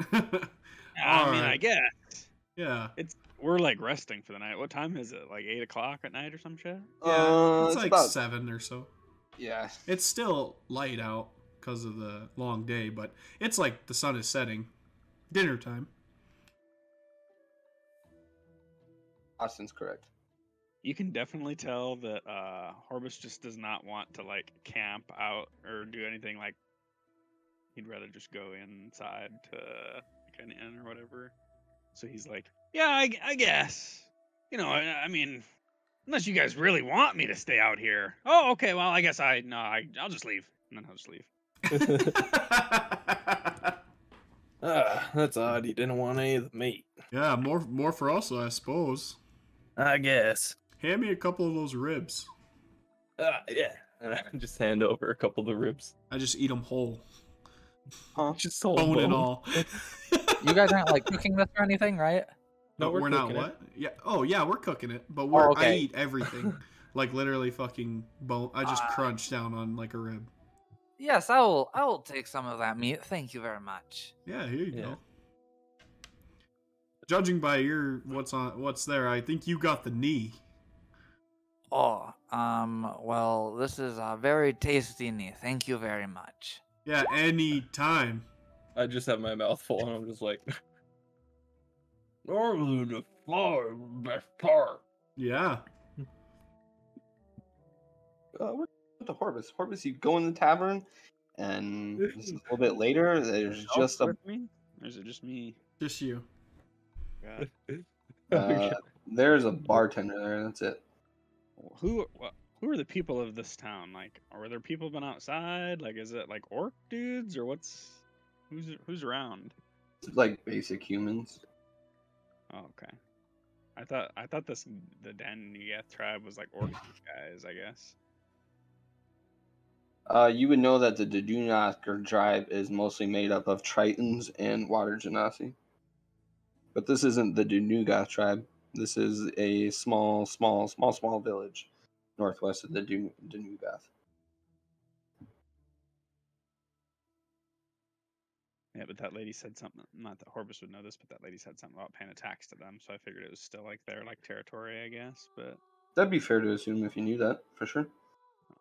I mean, I guess yeah, it's we're like resting for the night. What time is it? Like eight o'clock at night or some shit? yeah, Uh, it's it's like about- seven or so. Yeah. It's still light out because of the long day, but it's like the sun is setting. Dinner time. Austin's correct. You can definitely tell that uh Horbus just does not want to like camp out or do anything like he'd rather just go inside to like an inn or whatever. So he's like, "Yeah, I guess. You know, I, I mean, unless you guys really want me to stay out here. Oh, okay. Well, I guess I no, I I'll just leave." And then I'll just leave. Ah, that's odd. You didn't want any of the meat. yeah, more more for us, I suppose. I guess. Hand me a couple of those ribs. Ah, yeah. And I can just hand over a couple of the ribs. I just eat them whole, Huh? Just whole bone and all. You guys aren't like cooking this or anything, right? No, we're we're not cooking it. what? Yeah. Oh yeah, we're cooking it, but we're I okay. eat everything. like literally fucking bone. I just Ah. crunch down on like a rib. Yes, I will. I will take some of that meat. Thank you very much. Yeah, here you Yeah. go. Judging by your what's on what's there, I think you got the knee. Oh, um. Well, this is a very tasty knee. Thank you very much. Yeah, any time. I just have my mouth full and I'm just like Normally the floor best part. Yeah. Uh, we're with the Horbus. Horbus, you go in the tavern, and this is a little bit later. There's Oh, just a me? Or is it just me? Just you. God. uh, there's a bartender there. That's it. Who wha- who are the people of this town? Like, are there people been outside? Like, is it like orc dudes or what's who's who's around? It's like basic humans. Oh, okay. I thought I thought this the Dan Danyath tribe was like orc guys. I guess. Uh, you would know that the Dadunasker tribe is mostly made up of Tritons and Water Genasi. But this isn't the Danugath tribe. This is a small, small, small, small village northwest of the Du- Danugath. Yeah, but that lady said something. Not that Horbus would know this, but that lady said something about paying a tax to them. So I figured it was still like their like territory, I guess. But That'd be fair to assume if you knew that, for sure.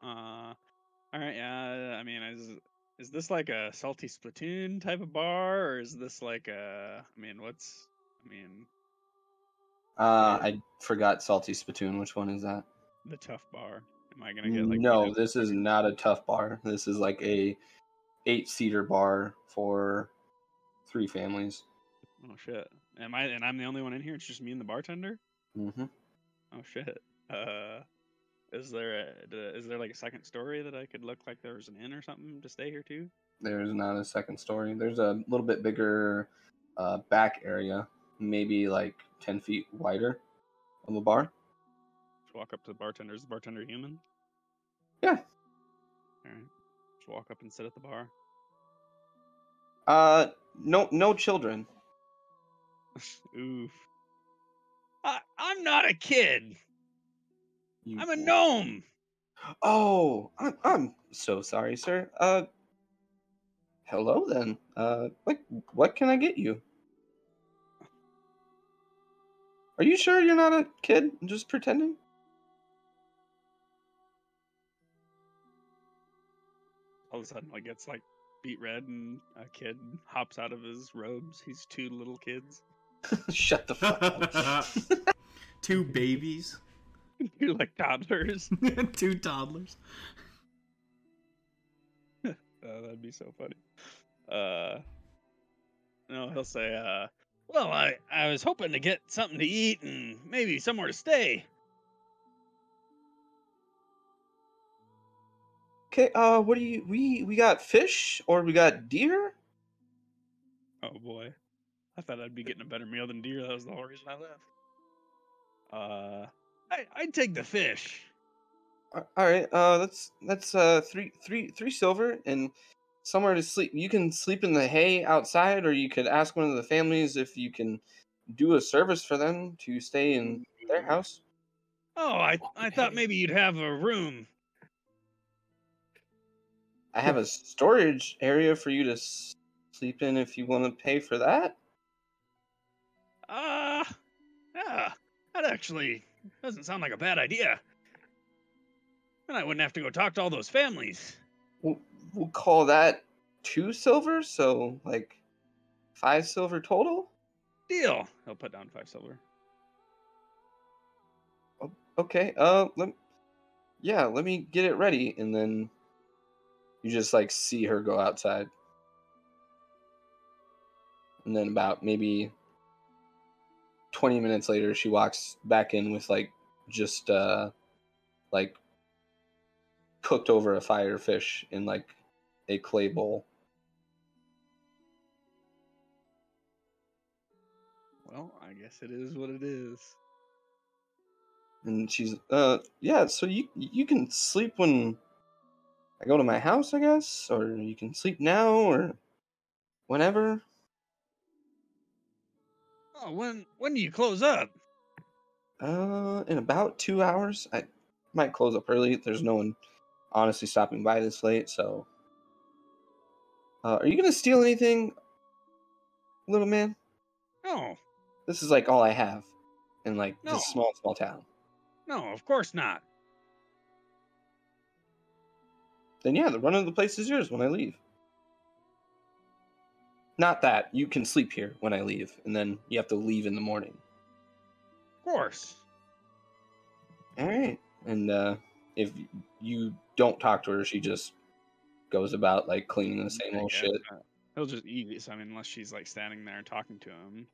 uh, all right. Yeah, I mean, is is this like a salty Spittoon type of bar, or is this like a? I mean, what's? I mean, Uh, I forgot Salty Spittoon. Which one is that? the tough bar. Am I gonna get like? no, this is not a tough bar. This is like a eight seater bar for three families. Oh shit! Am I? And I'm the only one in here. It's just me and the bartender. Mm-hmm. Oh shit. Uh, is there a, is there like a second story that I could look like there was an inn or something to stay here too? There's not a second story. There's a little bit bigger uh, back area, maybe like ten feet wider of a bar. Just walk up to the bartender. Is the bartender human? Yeah. All right. Just walk up and sit at the bar. Uh, no, no children. Oof. I, I'm not a kid. You I'm a gnome. Oh, I'm, I'm so sorry, sir. Uh, hello then. Uh, what what can I get you? Are you sure you're not a kid? Just pretending? All of a sudden, like it's like beat red, and a kid hops out of his robes. He's two little kids. Shut the fuck up. Two babies, Two like toddlers. two toddlers. Uh, that'd be so funny. Uh, no, he'll say, uh, "Well, I I was hoping to get something to eat and maybe somewhere to stay." Okay, uh, what do you we we got fish or we got deer? Oh boy, I thought I'd be getting a better meal than deer. That was the whole reason I left. Uh, I I'd take the fish. All right, uh, that's that's uh three three three silver and somewhere to sleep. You can sleep in the hay outside, or you could ask one of the families if you can do a service for them to stay in their house. Oh, I I thought maybe you'd have a room. I have a storage area for you to sleep in if you want to pay for that. Uh, yeah, that actually doesn't sound like a bad idea. And I wouldn't have to go talk to all those families. We'll, we'll call that two silver, so like five silver total. Deal. He'll put down five silver. Okay, uh, let, yeah, let me get it ready, and then you just like see her go outside, and then about maybe twenty minutes later, she walks back in with like just uh, like cooked over a fire fish in like a clay bowl. Well, I guess it is what it is. And she's uh yeah, so you you can sleep when I go to my house, I guess, or you can sleep now or whenever. Oh, when when do you close up? Uh in about 2 hours. I might close up early. There's no one honestly stopping by this late, so uh, are you going to steal anything, little man? No, This is like all I have in like No. this small small town. no, of course not. Then yeah, the run of the place is yours when I leave. Not that you can sleep here when I leave, and then you have to leave in the morning. Of course. All right, and uh, if you don't talk to her, she just goes about like cleaning the same I old shit. uh, He'll just eat. So, I mean, unless she's like standing there talking to him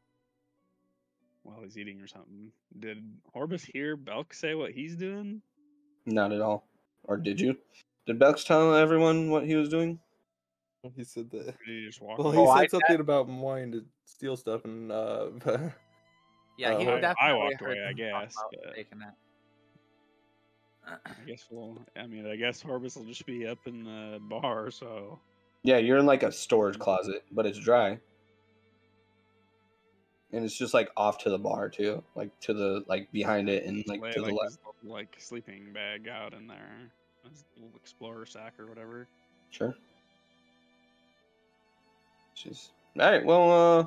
while he's eating or something. Did Horbus hear Belk say what he's doing? Not at all. Or did you? Did Belks tell everyone what he was doing? He said that. He just walk Well, he Oh, I- said something about wanting to steal stuff, and uh, Yeah, Uh, he I- I walked away, I guess, taking it. I guess we'll. I mean, I guess Horbus will just be up in the bar. So Yeah, you're in like a storage closet, but it's dry. And it's just like off to the bar too, like to the like behind it and like lay to the like left. his like sleeping bag out in there, his little explorer sack or whatever. Sure. She's all right. Well, uh,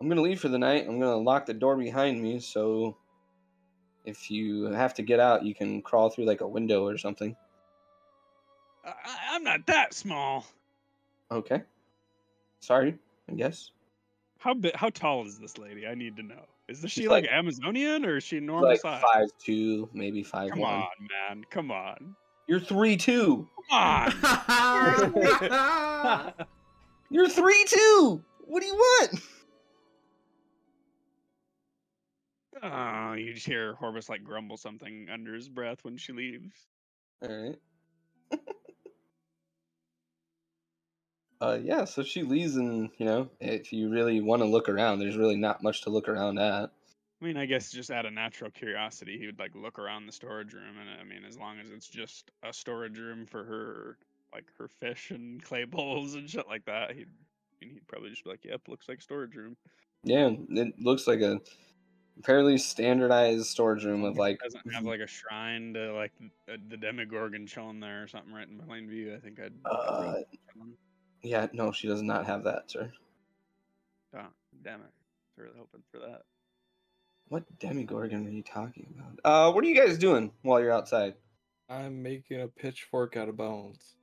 I'm gonna leave for the night. I'm gonna lock the door behind me, so if you have to get out, you can crawl through like a window or something. I, I'm not that small. Okay. Sorry, I guess. How big? How tall is this lady? I need to know. Is this She's she like, like- Amazonian or is she normal like size? five two, maybe five Come one. on, man. Come on. You're three two. Come on. You're three two. What do you want? oh, you just hear Horbus like grumble something under his breath when she leaves. All right. Uh, yeah, so she leaves, and you know, if you really want to look around, there's really not much to look around at. I mean, I guess just out of natural curiosity, he would like look around the storage room, and I mean, as long as it's just a storage room for her, like her fish and clay bowls and shit like that, he'd, I mean, he'd probably just be like, "Yep, looks like storage room." Yeah, it looks like a fairly standardized storage room with like doesn't have like a shrine to like the, the Demogorgon chilling there or something right in plain view. I think I'd. Uh, roll that one. yeah, no, she does not have that, sir. Oh, damn it! I was really hoping for that. What demogorgon are you talking about? Uh, what are you guys doing while you're outside? I'm making a pitchfork out of bones.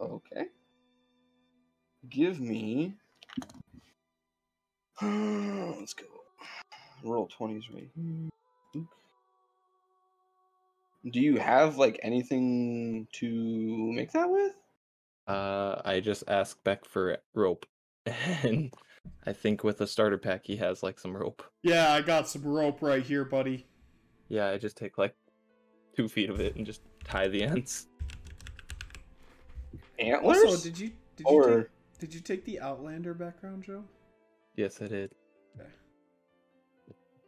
Okay. Give me. Let's go. Roll twenties right here. Do you have like anything to make that with? Uh, I just asked Beck for rope, and I think with a starter pack he has like some rope. Yeah, I got some rope right here, buddy. Yeah, I just take like two feet of it and just tie the ends. Antlers? Also, did you did you or take, did you take the Outlander background, Joe? Yes, I did. Okay.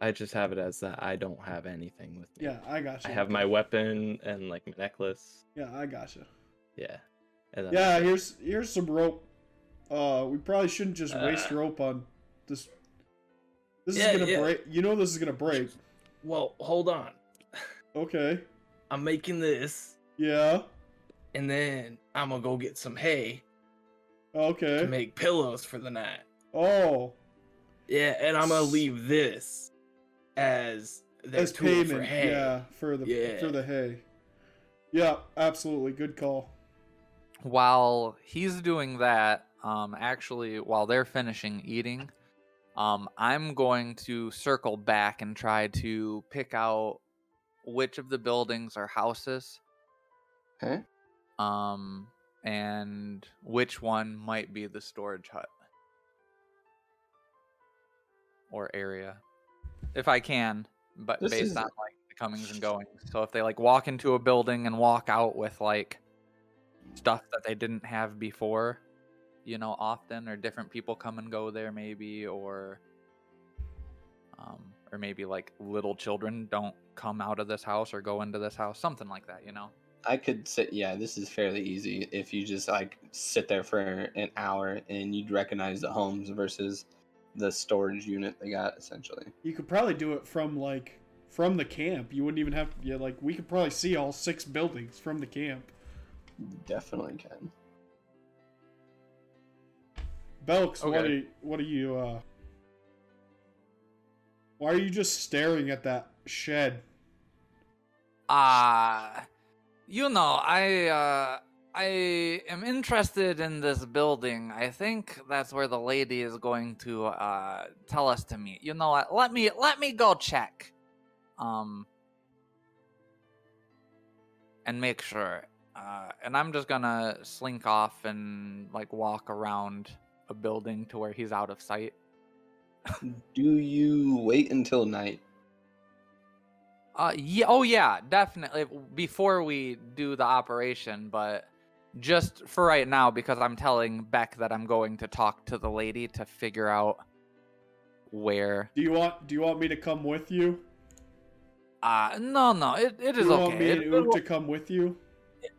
I just have it as that I don't have anything with me. Yeah, I got you. I have my weapon and like my necklace. Yeah, I got you. Yeah. And then Yeah, here's here's some rope. Uh, we probably shouldn't just waste Uh, rope on this. This Yeah, is gonna yeah. break. You know this is gonna break. Well, hold on. Okay. I'm making this, Yeah. and then I'm gonna go get some hay Okay. to make pillows for the night. Oh, Yeah, and I'm gonna leave this as their as tool payment. for hay. Yeah, for the Yeah. for the hay. Yeah, absolutely. Good call. while he's doing that, um, actually, while they're finishing eating, um, I'm going to circle back and try to pick out which of the buildings are houses, Okay. um, and which one might be the storage hut or area, if I can. But This based is- on like the comings and goings, so if they like walk into a building and walk out with like stuff that they didn't have before, you know, often or different people come and go there maybe or um or maybe like little children don't come out of this house or go into this house, something like that, you know. I could sit. Yeah, this is fairly easy if you just like sit there for an hour and you'd recognize the homes versus the storage unit they got essentially. You could probably do it from like from the camp. You wouldn't even have to. Yeah, like we could probably see all six buildings from the camp. Definitely can. Belks, what are you, what are you? uh Why are you just staring at that shed? Ah, you know, I uh I am interested in this building. I think that's where the lady is going to uh tell us to meet. You know what? Let me let me go check. Um and make sure. Uh and I'm just going to slink off and like walk around a building to where he's out of sight. Do you wait until night? Uh, yeah, oh yeah, definitely. Before we do the operation, but just for right now, because I'm telling Beck that I'm going to talk to the lady to figure out where. Do you want Do you want me to come with you? Uh, no, no, it, it Do is you okay. want me It- and it to come with you?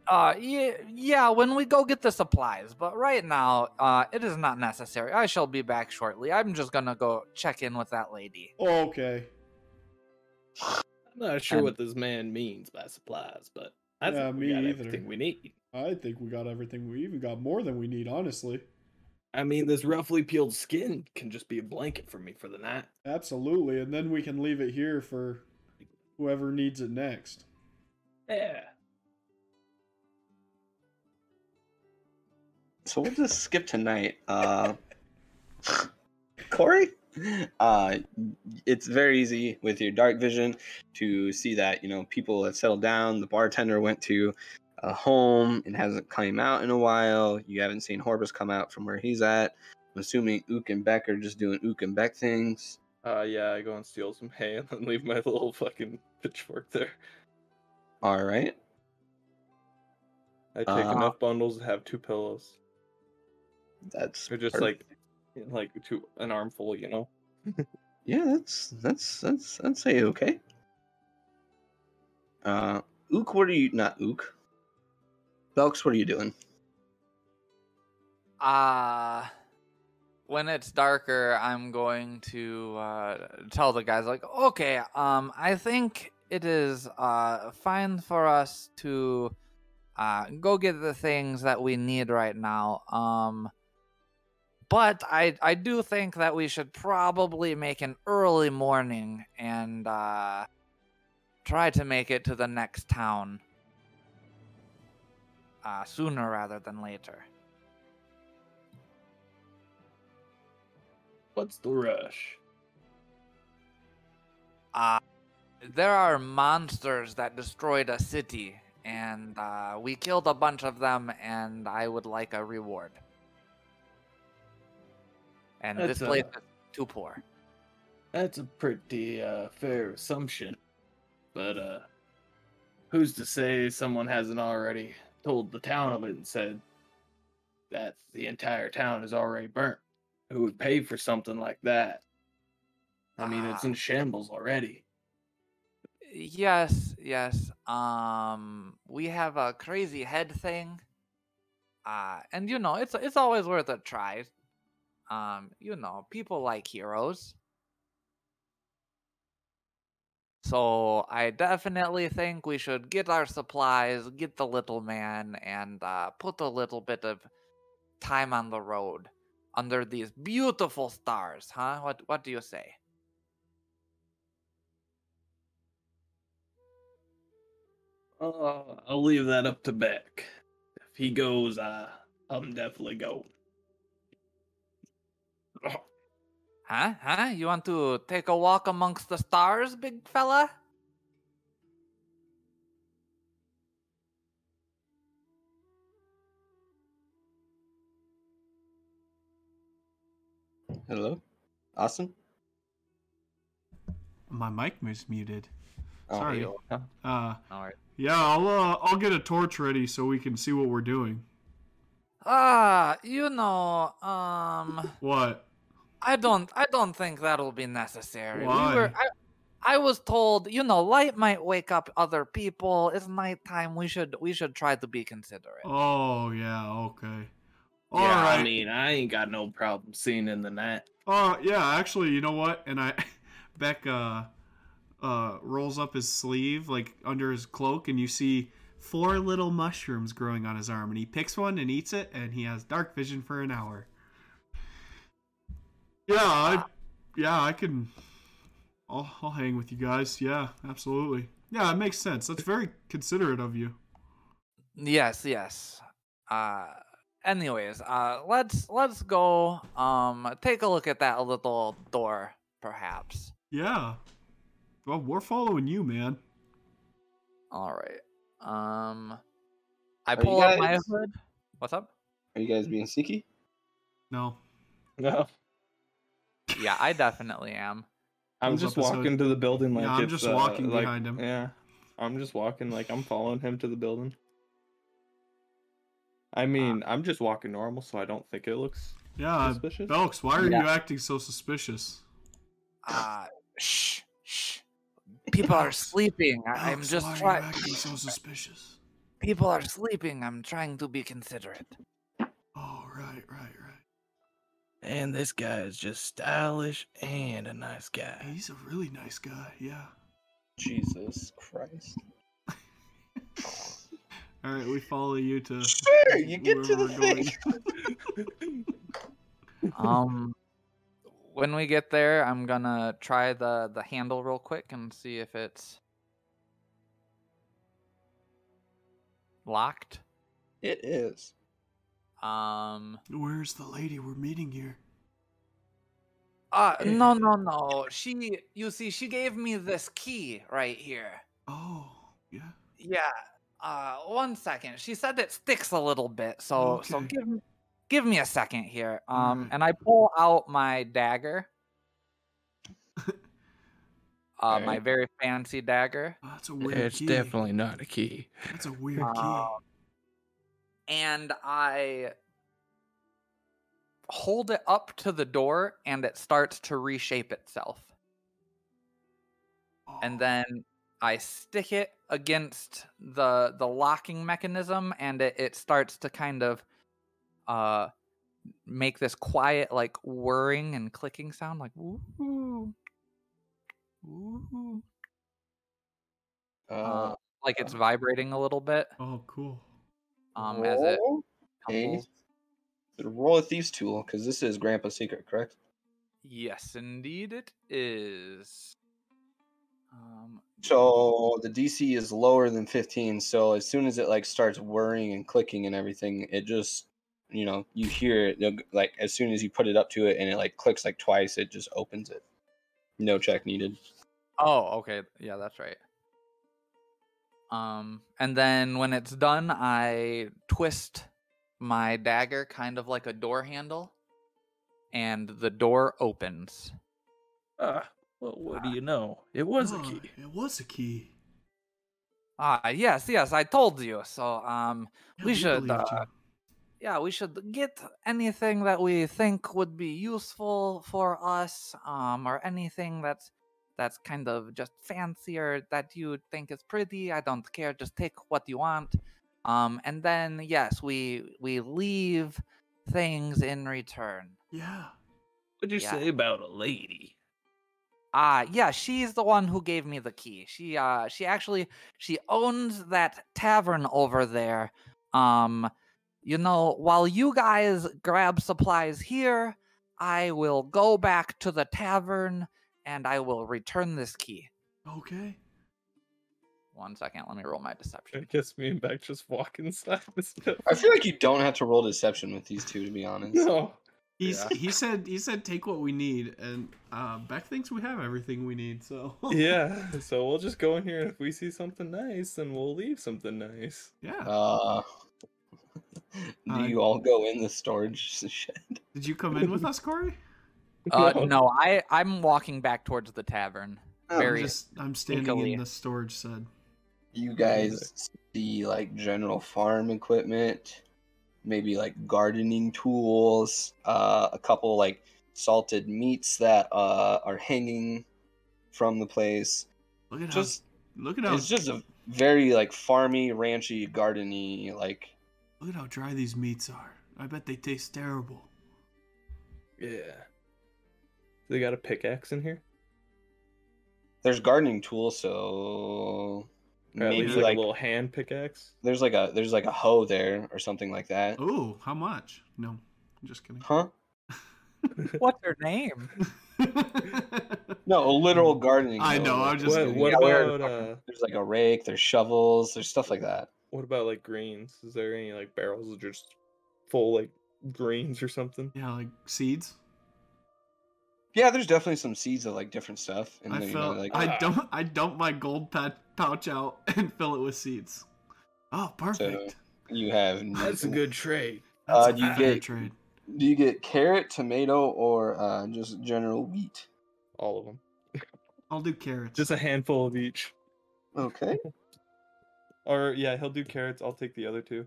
Uh, yeah, yeah, when we go get the supplies. But right now, uh, it is not necessary. I shall be back shortly. I'm just gonna go check in with that lady. Okay. I'm not sure And- what this man means by supplies, but I Yeah, think we me got either. everything we need. I think we got everything. We even got more than we need, honestly. I mean, this roughly peeled skin can just be a blanket for me for the night. Absolutely, and then we can leave it here for whoever needs it next. Yeah. So we'll just skip tonight. Uh, Corey, uh, it's very easy with your dark vision to see that you know people have settled down. The bartender went to a home and hasn't come out in a while. You haven't seen Horbus come out from where he's at. I'm assuming Ook and Beck are just doing Ook and Beck things. Uh, yeah, I go and steal some hay and then leave my little fucking pitchfork there. All right. I take Uh, enough bundles to have two pillows. That's Or just perfect. like like to an armful, you know. yeah, that's that's that's I'd say okay. Uh, Ook, what are you? Not Ook. Belks, what are you doing? Uh when it's darker, I'm going to uh, tell the guys like, okay, um, I think it is uh fine for us to uh go get the things that we need right now. Um, but I I do think that we should probably make an early morning and uh try to make it to the next town uh sooner rather than later. What's the rush? Uh, there are monsters that destroyed a city, and uh, we killed a bunch of them, and I would like a reward. And this That's, uh, place is too poor. That's a pretty uh, fair assumption, but uh, who's to say someone hasn't already told the town of it and said that the entire town is already burnt? Who would pay for something like that? I mean, it's Ah. in shambles already. Yes, yes. Um, we have a crazy head thing. Uh, and you know, it's it's always worth a try. Um, you know, people like heroes. So I definitely think we should get our supplies, get the little man, and uh, put a little bit of time on the road under these beautiful stars, huh? What what do you say? Uh, I'll leave that up to Beck. If he goes, uh, I'm definitely going. Huh? Huh? You want to take a walk amongst the stars, big fella? Hello, Austin. My mic was muted. Oh, Sorry. you- Uh, Alright. yeah, I'll uh, I'll get a torch ready so we can see what we're doing. Ah, you know, um, What? I don't, I don't think that'll be necessary. Why? We were, I, I was told, you know, light might wake up other people. It's nighttime. We should, we should try to be considerate. Oh yeah, okay. All yeah, right. I mean, I ain't got no problem seeing in the night. Oh yeah, actually, you know what? And I, Beck uh, uh, rolls up his sleeve like under his cloak, and you see four little mushrooms growing on his arm, and he picks one and eats it, and he has dark vision for an hour. Yeah, I, yeah, I can. I'll, I'll hang with you guys. Yeah, absolutely. Yeah, it makes sense. That's very considerate of you. Yes, yes. Uh, anyways, uh, let's, let's go, um, take a look at that little door, perhaps. Yeah. Well, we're following you, man. All right. Um, I Are you pull up my hood. What's up? Are you guys being sneaky? No. No, Yeah, I definitely am. I'm just up his hood. walking to the building like Yeah, I'm it's, just uh, walking like- behind him. Yeah, I'm just walking like I'm following him to the building. I mean, I'm just walking normal, so I don't think it looks Yeah, suspicious. Belks, why are Yeah. you acting so suspicious? Uh, shh, shh. People are sleeping. I, I'm Belks, just why are trying. you acting so suspicious? People are sleeping. I'm trying to be considerate. Oh, right, right, right. And this guy is just stylish and a nice guy. He's a really nice guy. Yeah. Jesus Christ. All right, we follow you to. Sure, you get to the thing. Um, when we get there, I'm gonna try the the handle real quick and see if it's locked. It is. Um. Where's the lady we're meeting here? Uh, no, no, no. She, you see, she gave me this key right here. Oh, yeah. Yeah. Uh, one second. She said it sticks a little bit, so so give me give me a second here. Um, Alright. and I pull out my dagger. uh, my very fancy dagger. Oh, that's a weird It's key. definitely not a key. That's a weird Um, and I hold it up to the door and it starts to reshape itself. And then I stick it against the the locking mechanism and it, it starts to kind of uh make this quiet like whirring and clicking sound like woo woo Uh, like it's vibrating a little bit oh, cool. Um as it roll a tumbles. roll a thieves tool because this is Grandpa's secret, correct? Yes, indeed it is. Um, So the DC is lower than 15. So as soon as it like starts whirring and clicking and everything, it just you know you hear it like as soon as you put it up to it and it like clicks like twice, it just opens it. No check needed. oh, okay. Yeah, that's right. Um, and then when it's done, I twist my dagger kind of like a door handle, and the door opens. Ah, well, what do you know? It was a key. It was a key. Ah, yes, yes, I told you. So, um, Yeah, we should, believed you. uh, yeah, we should get anything that we think would be useful for us, um, or anything that's that's kind of just fancier that you think is pretty. I don't care. Just take what you want. Um, and then yes, we we leave things in return. Yeah. What'd you Yeah. say about a lady? Ah, yeah, she's the one who gave me the key. She uh she actually she owns that tavern over there. Um you know, while you guys grab supplies here, I will go back to the tavern and I will return this key. Okay. One second, let me roll my deception. I guess me and Beck just walk inside the stuff. I feel like you don't have to roll deception with these two, to be honest. No. He's Yeah. he said he said take what we need, and uh, Beck thinks we have everything we need. So Yeah, so we'll just go in here and if we see something nice, then we'll leave something nice. yeah. Uh, do Uh, you all go in the storage shed? Did you come in with us, Corey? Uh no, I I'm walking back towards the tavern. Oh, I'm Very just I'm standing sneakily. in the storage shed. You guys see like general farm equipment, maybe like gardening tools, uh, a couple like salted meats that uh, are hanging from the place. Look at Just how look at how it's just a very like farmy, ranchy, gardeny like. look at how dry these meats are. I bet they taste terrible. Yeah. They got a pickaxe in here? There's gardening tools, so Or at maybe least like, like, a little hand pickaxe? there's like a there's like a hoe there or something like that. Ooh, how much? No, I'm just kidding. Huh? What's her name? No, a literal gardening. I know, like, I'm just What, kidding. what Yeah, about uh There's like a rake, there's shovels, there's stuff like that. what about like greens? Is there any like barrels that are just full like greens or something? yeah, like seeds. Yeah, there's definitely some seeds of like different stuff. And I then, you know, like I dump I dump my gold pat pouch out and fill it with seeds. Oh, perfect. you have. That's a good trade. That's uh, a do you fair get- trade. Do you get carrot, tomato, or uh, just general wheat? All of them. I'll do carrots. Just a handful of each. Okay. Or yeah, he'll do carrots. I'll take the other two.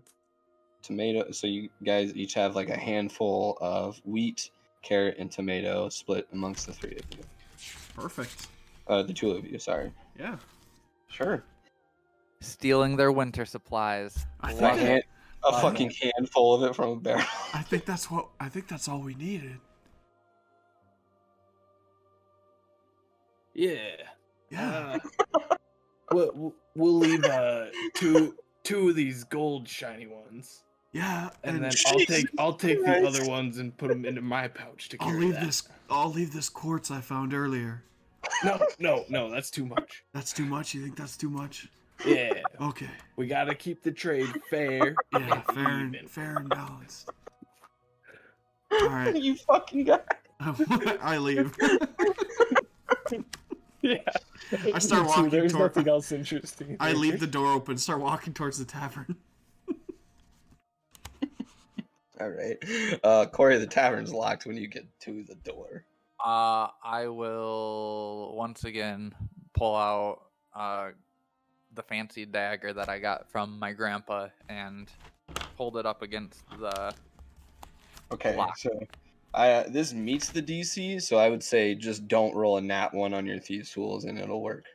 tomato. So you guys each have like a handful of wheat, carrot, and tomato split amongst the three of you. perfect. Uh, the two of you. Sorry. Yeah. Sure. Stealing their winter supplies. I A, think hand, a fucking handful of it from a barrel. I think that's what I think that's all we needed. Yeah. Yeah. Uh, we'll, we'll leave uh, two two of these gold shiny ones, yeah. and, then Jesus I'll take I'll take the other ones and put them into my pouch to I'll leave that. this I'll leave this quartz I found earlier. No, no, no, that's too much. That's too much? You think that's too much? Yeah, Okay. we gotta keep the trade fair. Yeah, fair and even. fair and balanced. Alright. you fucking guy. I leave. Yeah. I start So walking There's toward- nothing else interesting. I leave the door open, start walking towards the tavern. All right. Uh, Corey, the tavern's locked when you get to the door. Uh, I will once again pull out uh, the fancy dagger that I got from my grandpa and hold it up against the. Okay. Lock. So I uh, this meets the DC, so I would say just don't roll a nat one on your thieves tools and it'll work.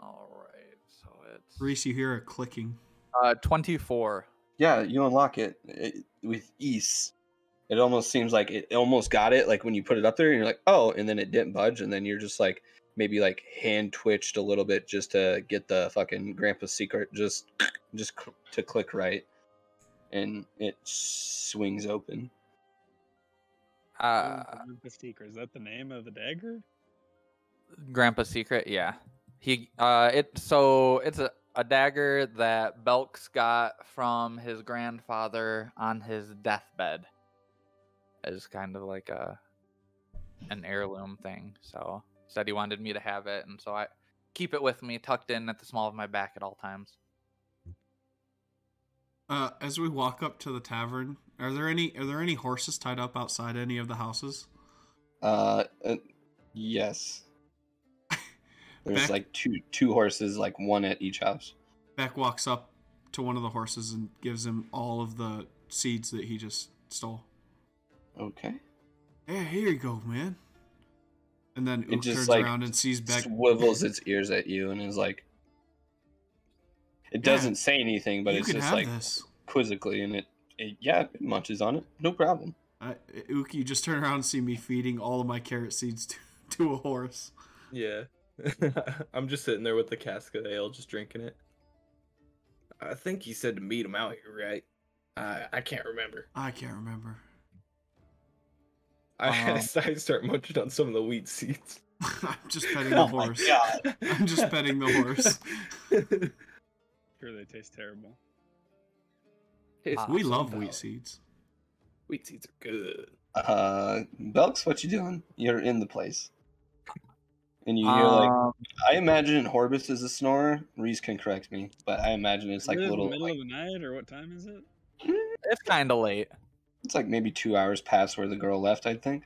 All right, so it's Reese, you hear a clicking. uh 24. Yeah, you unlock it, it with ease. It almost seems like it almost got it, like when you put it up there, and you're like, oh, and then it didn't budge, and then you're just like maybe like hand twitched a little bit just to get the fucking grandpa's secret, just just cl- to click right, and it swings open. Uh, the Seeker. Is that the name of the dagger? Grandpa's secret, yeah. He uh it so it's a, a dagger that Belks got from his grandfather on his deathbed. As kind of like a an heirloom thing. So said he wanted me to have it and so I keep it with me tucked in at the small of my back at all times. Uh, as we walk up to the tavern, are there any are there any horses tied up outside any of the houses? Uh, uh yes. There's Back- like two two horses, like one at each house. Beck walks up to one of the horses and gives him all of the seeds that he just stole. Okay. Hey, here you go, man. And then It Ook just, turns like, around and sees Beck. Swivels its ears at you and is like, it doesn't say anything, but it's just like this. quizzically, and it, it yeah, it munches on it, no problem. Uh, Ook, you just turn around and see me feeding all of my carrot seeds to, to a horse. Yeah. I'm just sitting there with the cask of ale, just drinking it. I think he said to meet him out here, right? I I can't remember. I can't remember. I, Um, I start munching on some of the wheat seeds. I'm just petting the Oh my horse. god! I'm just petting the horse. Sure, they taste terrible. Tastes We awesome, love though. wheat seeds. Wheat seeds are good. Uh, Belks, what you doing? You're in the place, and you hear like Um, I imagine Horbus is a snorer. Reese can correct me, but I imagine it's like Is it little. middle Like, of the night, or what time is it? it's kind of late. it's like maybe two hours past where the girl left. I think.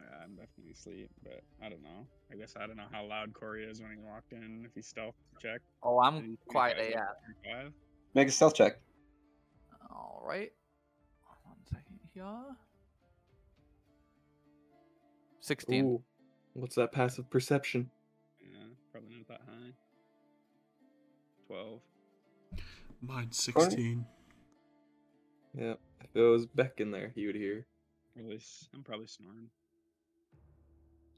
Yeah, I'm definitely asleep, but I don't know. I guess I don't know how loud Corey is when he walked in. If he stealth check. Oh, I'm he see you quiet guys AF. at 35? Make a stealth check. All right. One second here. 16. Ooh, what's that passive perception? Yeah, probably not that high. Twelve. Mine's 16. Yeah, if it was Beck in there, he would hear Really, I'm probably snoring.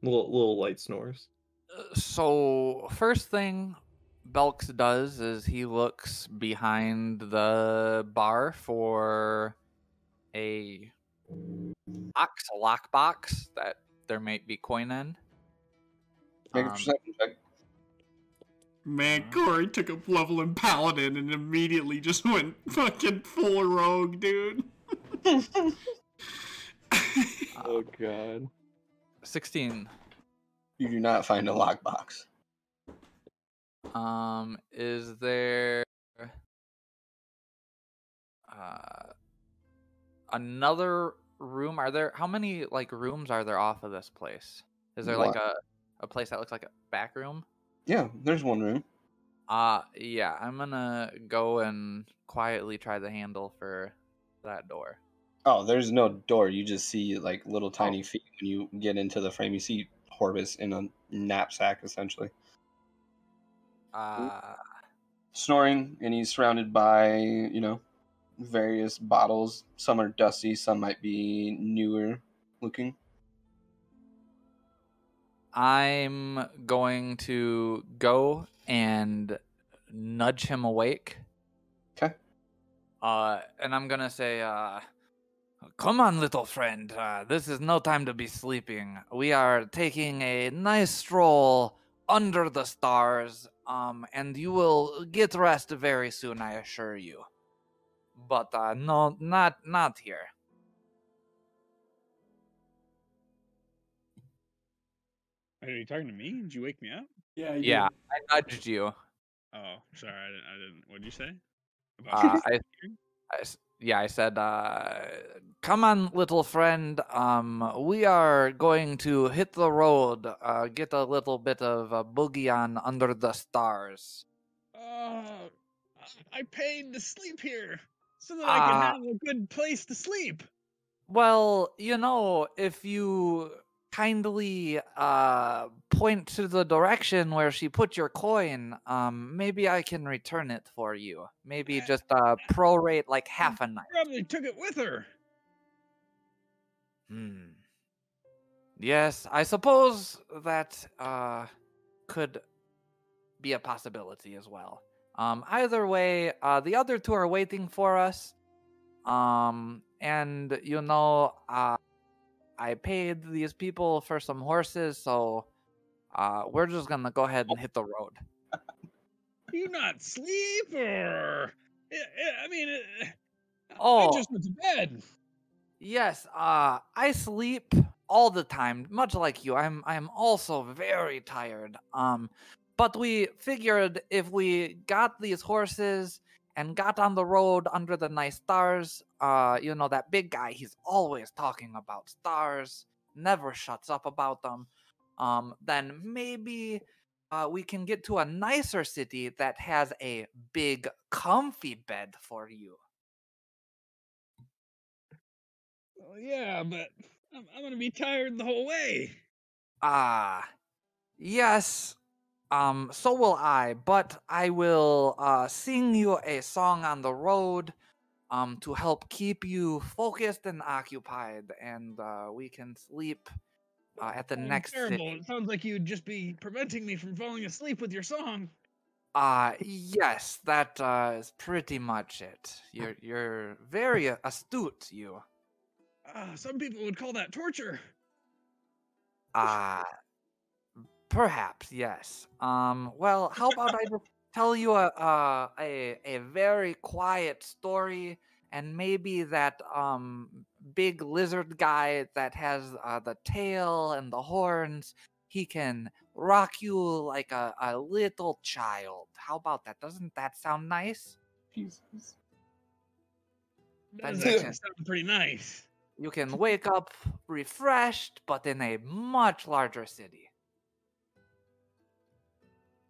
little little light snores. Uh, So, first thing Belks does is he looks behind the bar for a box, a lockbox that there might be coin in. Make a Um, perception check. Man, Corey took a level in Paladin and immediately just went fucking full rogue, dude. Oh god. 16. You do not find a lockbox. Um, is there uh another room? Are there how many like rooms are there off of this place? Is there like a a place that looks like a back room? Yeah, there's one room. Uh yeah, I'm gonna go and quietly try the handle for that door. Oh, there's no door. You just see like little tiny feet when you get into the frame. You see Horbus in a knapsack, essentially, Uh snoring, and he's surrounded by you know various bottles. Some are dusty, some might be newer looking. I'm going to go and nudge him awake. 'Kay. Uh, and I'm gonna say, uh, "Come on, little friend. Uh, this is no time to be sleeping. We are taking a nice stroll under the stars. Um, and you will get rest very soon, I assure you. But uh, no, not not here. Are you talking to me? Did you wake me up? Yeah, Yeah, I nudged you. Oh, sorry, I didn't. I didn't. What did you say? Uh, I, sleeping? I s- yeah, I said, uh, "Come on, little friend. Um, we are going to hit the road. Uh, get a little bit of a boogie on under the stars." Oh, I paid to sleep here so that I can have a good place to sleep. Well, you know, if you kindly uh point to the direction where she put your coin, um maybe I can return it for you. Maybe just uh prorate like half a night. Probably took it with her. Hmm. Yes, I suppose that uh could be a possibility as well. Um either way, uh the other two are waiting for us. Um and you know, uh I paid these people for some horses, so uh we're just to go ahead and hit the road. You not sleep or? I, mean, oh, I just went to bed. Yes, uh I sleep all the time, much like you. I'm I'm also very tired. Um but we figured if we got these horses and got on the road under the nice stars, uh you know that big guy, he's always talking about stars, never shuts up about them. Um then maybe uh, we can get to a nicer city that has a big comfy bed for you. Well, yeah, but I'm, I'm gonna be tired the whole way. Ah, yes. Um, so will I, but I will uh sing you a song on the road um to help keep you focused and occupied and uh we can sleep uh, at the Sounds next terrible. sounds like you'd just be preventing me from falling asleep with your song. Uh yes, that uh is pretty much it. You're you're very astute, you. Ah, some people would call that torture. Uh perhaps, yes. Um well, how about I just tell you a uh, a a very quiet story and maybe that um big lizard guy that has uh, the tail and the horns he can rock you like a, a little child. How about that? Doesn't that sound nice? Jesus. That does actually sound pretty nice. You can wake up refreshed, but in a much larger city.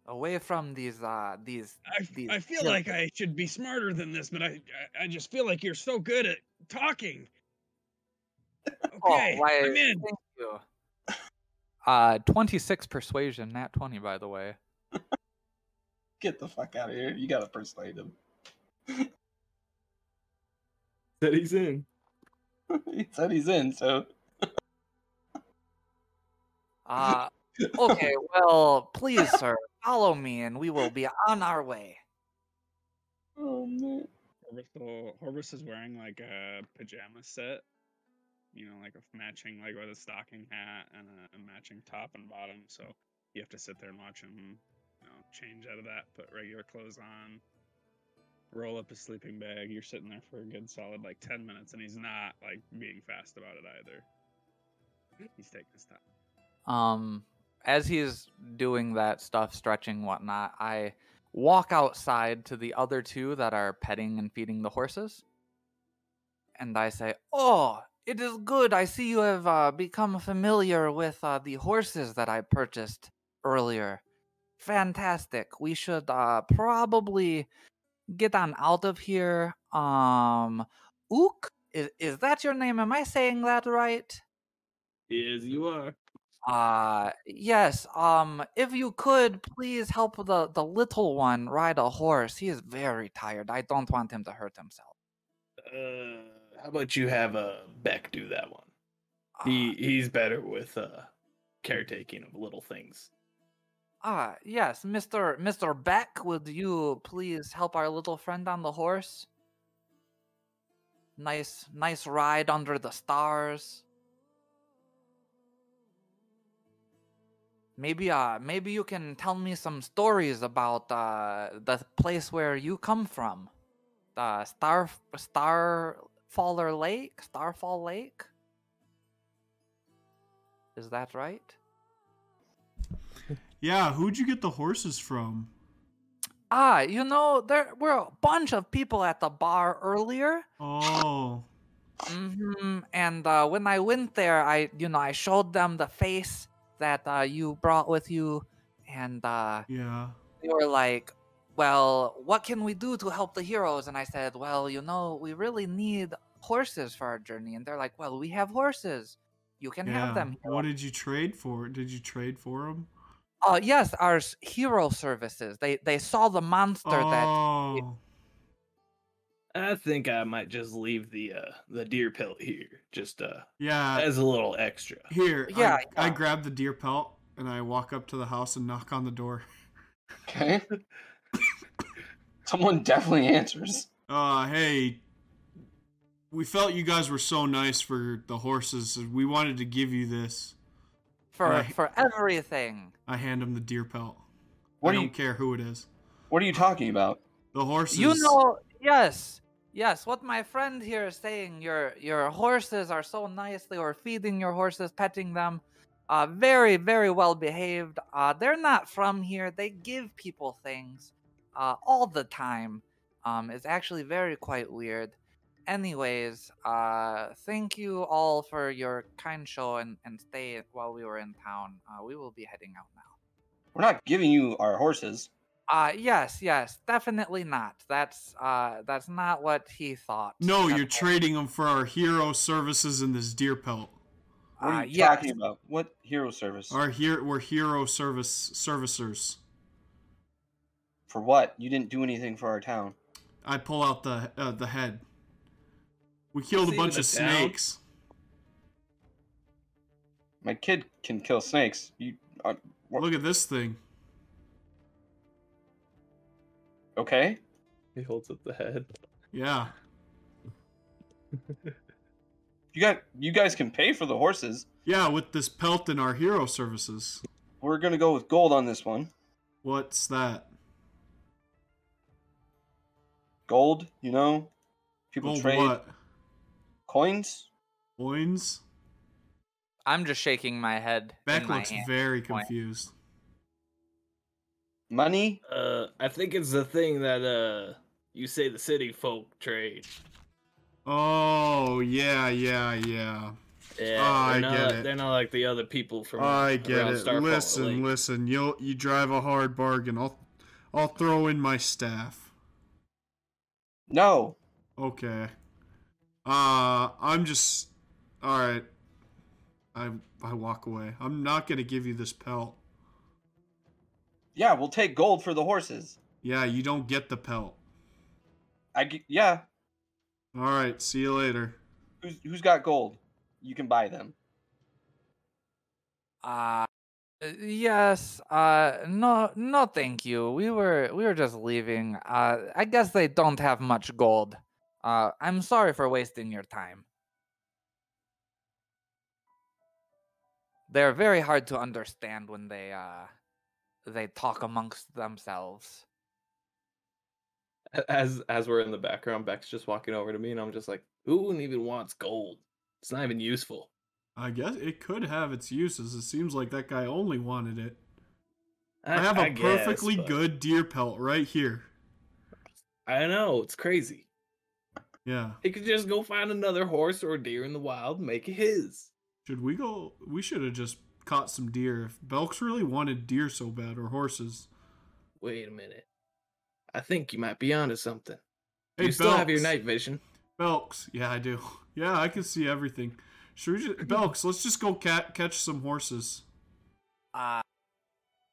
Away from these uh these I, f- these I feel hill- like I should be smarter than this, but I, I I just feel like you're so good at talking. Okay, oh, why, I'm in. Thank you. Uh, 26 persuasion, nat 20, by the way. Get the fuck out of here. You gotta persuade him. Said he's in. he said he's in, so Uh, okay, well, please, sir, follow me and we will be on our way. Oh man. Horvis, Horvis is wearing like a pajama set, you know, like a matching, like with a stocking hat and a, a matching top and bottom. So you have to sit there and watch him, you know, change out of that, put regular clothes on, roll up his sleeping bag. You're sitting there for a good solid like 10 minutes, and he's not like being fast about it either. He's taking his time. Um, as he's doing that stuff, stretching, whatnot, I walk outside to the other two that are petting and feeding the horses. And I say, Oh, it is good. I see you have uh, become familiar with uh, the horses that I purchased earlier. Fantastic. We should uh, probably get on out of here. Um, Ook, is, is that your name? Am I saying that right? Yes, you are. Uh yes, um if you could please help the the little one ride a horse. He is very tired. I don't want him to hurt himself. Uh, how about you have uh, Beck do that one? Uh, He he's better with uh, caretaking of little things. Ah, yes, Mr. Mr. Beck, would you please help our little friend on the horse? Nice nice ride under the stars. Maybe uh maybe you can tell me some stories about uh the place where you come from. The Star Starfaller Lake? Starfall Lake? Is that right? Yeah, who'd you get the horses from? Ah, you know, there were a bunch of people at the bar earlier. Oh, mm-hmm. And uh, when I went there, I, you know, I showed them the face that uh, you brought with you, and uh, yeah. they were like, "Well, what can we do to help the heroes?" And I said, "Well, you know, we really need horses for our journey, and they're like, "Well, we have horses. You can have them." here." What did you trade for? Did you trade for them? Uh, yes, our hero services. They they saw the monster that. I think I might just leave the uh the deer pelt here, just uh yeah. as a little extra. Here, Yeah, I, I yeah. grab the deer pelt and I walk up to the house and knock on the door. Okay. Someone definitely answers. Uh, hey, we felt you guys were so nice for the horses. We wanted to give you this. for Right. for everything. I hand him the deer pelt. What I are don't you care who it is. What are you talking about? The horses. You know, yes, yes. What my friend here is saying, your your horses are so nicely, were feeding your horses, petting them. Uh, very, very well behaved. Uh, they're not from here. They give people things, uh, all the time. Um, it's actually very quite weird. Anyways, uh, thank you all for your kind show and, and stay while we were in town. Uh, we will be heading out now. We're not giving you our horses. Uh yes, yes, definitely not. That's uh that's not what he thought. No, at you're trading him for our hero services in this deer pelt. What Uh, are you yes. talking about? What hero service? Our here we're hero service servicers. For what? You didn't do anything for our town. I pull out the uh, the head. We killed a bunch even of town? snakes. My kid can kill snakes. You uh, Look at this thing. Okay? He holds up the head. Yeah. You got you guys can pay for the horses. Yeah, with this pelt and our hero services. We're gonna go with gold on this one. What's that? Gold, you know? People Gold trade what? coins. Coins? I'm just shaking my head. Beck in my looks hand. very point. confused. Money? Uh, I think it's the thing that uh you say the city folk trade. Oh, yeah, yeah, yeah. Yeah, Oh, they're I not, get it. They're not like the other people from. I get it. Starfall Listen, Lake. listen. You you drive a hard bargain. I'll I'll throw in my staff. No. Okay. Uh, I'm just. All right. I I walk away. I'm not gonna give you this pelt. Yeah, we'll take gold for the horses. Yeah, you don't get the pelt. I g- yeah. All right. See you later. Who's who's got gold? You can buy them. Uh yes. Uh no no thank you. We were we were just leaving. Uh I guess they don't have much gold. Uh I'm sorry for wasting your time. They're very hard to understand when they uh they talk amongst themselves. As as we're in the background, Beck's just walking over to me, and I'm just like, "Who even wants gold? It's not even useful." I guess it could have its uses. It seems like that guy only wanted it. I, have a guess, perfectly but- good deer pelt right here. I know it's crazy. Yeah. He could just go find another horse or deer in the wild, and make it his. Should we go? We should have just caught some deer. If Belks really wanted deer so bad, or horses. Wait a minute. I think you might be onto something. Hey, you still have your night vision. Belks. Yeah, I do. Yeah, I can see everything. Should we just, Belks, let's just go cat, catch some horses. Uh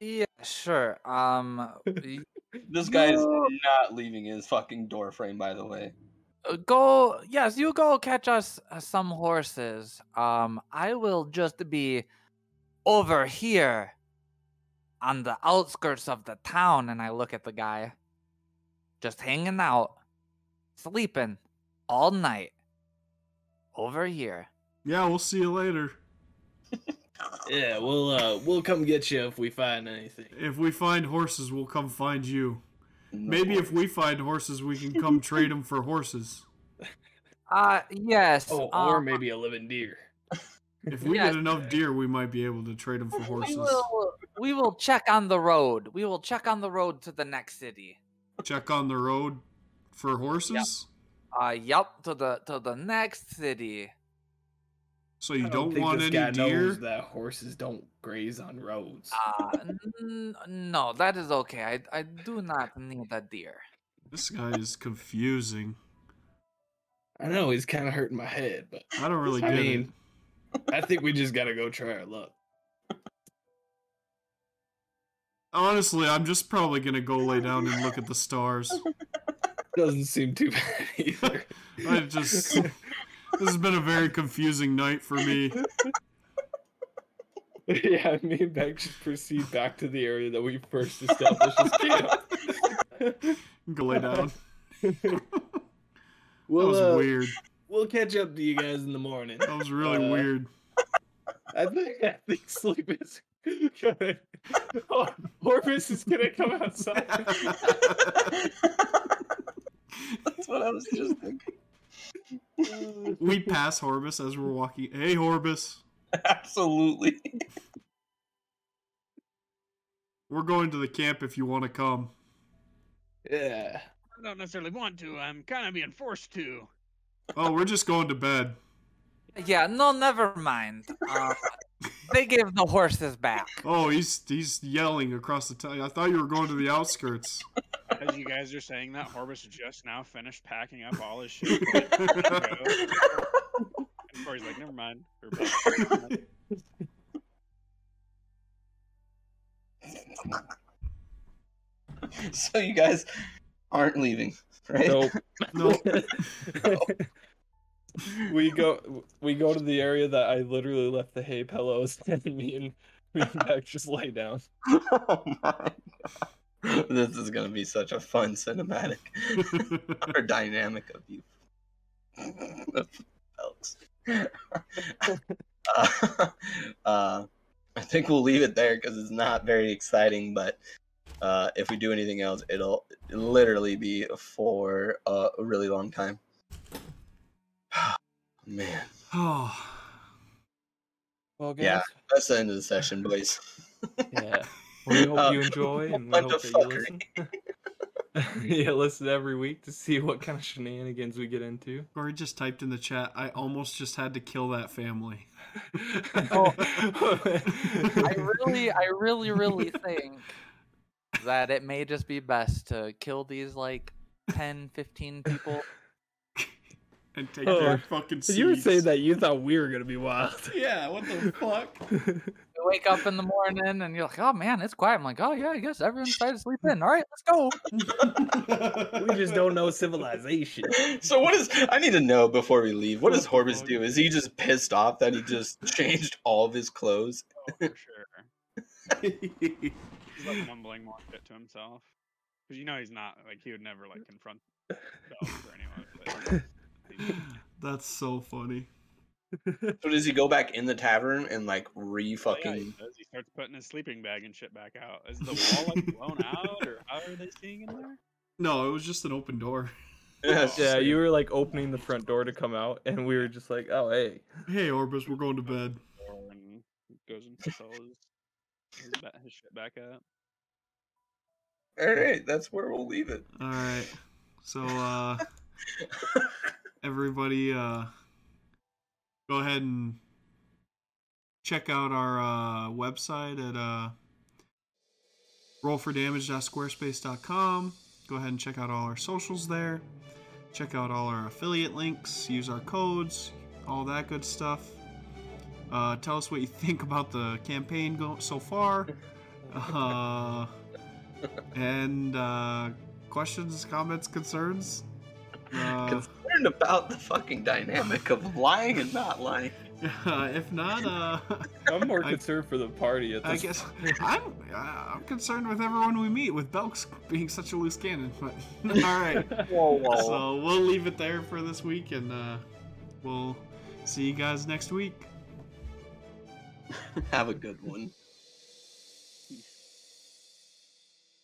yeah, sure. Um This guy is not leaving his fucking door frame, by the way. Uh, go yes you go catch us uh, some horses um i will just be over here on the outskirts of the town and i look at the guy just hanging out sleeping all night over here Yeah, we'll see you later. Yeah, we'll uh we'll come get you if we find anything. If we find horses, we'll come find you. No Maybe if we find horses, we can come trade them for horses. uh yes Oh, or um, maybe a living deer. If we Yes. get enough deer, we might be able to trade them for we horses. will we will check on the road we will check on the road to the next city Check on the road for horses. uh yup to the to the next city So you I don't, think want this any guy deer? knows that horses don't graze on roads. Uh, n- no, that is okay. I, I do not need a deer. This guy is confusing. I know he's kind of hurting my head, but I don't really I get mean, I think we just gotta go try our luck. Honestly, I'm just probably gonna go lay down and look at the stars. Doesn't seem too bad either. I just this has been a very confusing night for me. yeah, me and Beck should proceed back to the area that we first established as camp. Go lay down. That was uh, weird. We'll catch up to you guys in the morning. That was really uh, weird. I think I think sleep is gonna. Oh, Orvis is gonna come outside. That's what I was just thinking. we pass Horbus as we're walking. Hey, Horbus. Absolutely. We're going to the camp if you want to come. Yeah. I don't necessarily want to. I'm kind of being forced to. Oh, we're just going to bed. Yeah, no, never mind. Uh, they gave the horses back. Oh, he's he's yelling across the town. I thought you were going to the outskirts. As you guys are saying that, Horbus just now finished packing up all his shit. ready to go. and Corey's like, never mind. Or, "But, so you guys aren't leaving, right? Nope. No, we go we go to the area that I literally left the hay pillows and me and me and Beck just lay down. oh my god. This is gonna be such a fun cinematic or dynamic of you. folks. uh, uh, I think we'll leave it there because it's not very exciting. But uh, if we do anything else, it'll literally be for a really long time. Man, oh, Well, guys, Yeah. that's the end of the session, boys. yeah. We hope Uh, you enjoy, and we hope of that you listen. yeah, listen every week to see what kind of shenanigans we get into. Corey just typed in the chat. I almost just had to kill that family. Oh. I really, I really, really think that it may just be best to kill these like 10, 15 people. and take Oh, their fucking seeds. you were saying that you thought we were gonna be wild. Yeah, what the fuck? You wake up in the morning and you're like, oh man, it's quiet. I'm like, oh yeah, I guess everyone's trying to sleep in. All right, let's go. we just don't know civilization. So what is? I need to know before we leave. What does What Horbus do? Is he just pissed off that he just changed all of his clothes? oh, for sure. He's like mumbling more shit to himself. Because you know he's not, like, he would never, like, confront Bells or anyone. But That's so funny. So does he go back in the tavern and like re Well, yeah, fucking? he. He starts putting his sleeping bag and shit back out. Is the wall like blown out, or how are they seeing in there? No, it was just an open door. Yeah, you were like opening the front door to come out, and we were just like, "Oh, hey." Hey, Orbis, we're going to bed. And goes and puts his, his, ba- his shit back out. All right, that's where we'll leave it. All right. So, uh, everybody, uh, go ahead and check out our uh, website at uh, rollfordamage.squarespace.com. Go ahead and check out all our socials there. Check out all our affiliate links. Use our codes, all that good stuff. Uh, tell us what you think about the campaign go- so far. Uh, and uh, questions, comments, concerns. Uh, Concerned about the fucking dynamic of lying and not lying. if not, uh, I'm more I- concerned for the party at I this. guess I'm uh, I'm concerned with everyone we meet with Belks being such a loose cannon. But all right, Whoa, whoa. so we'll leave it there for this week, and uh, we'll see you guys next week. Have a good one.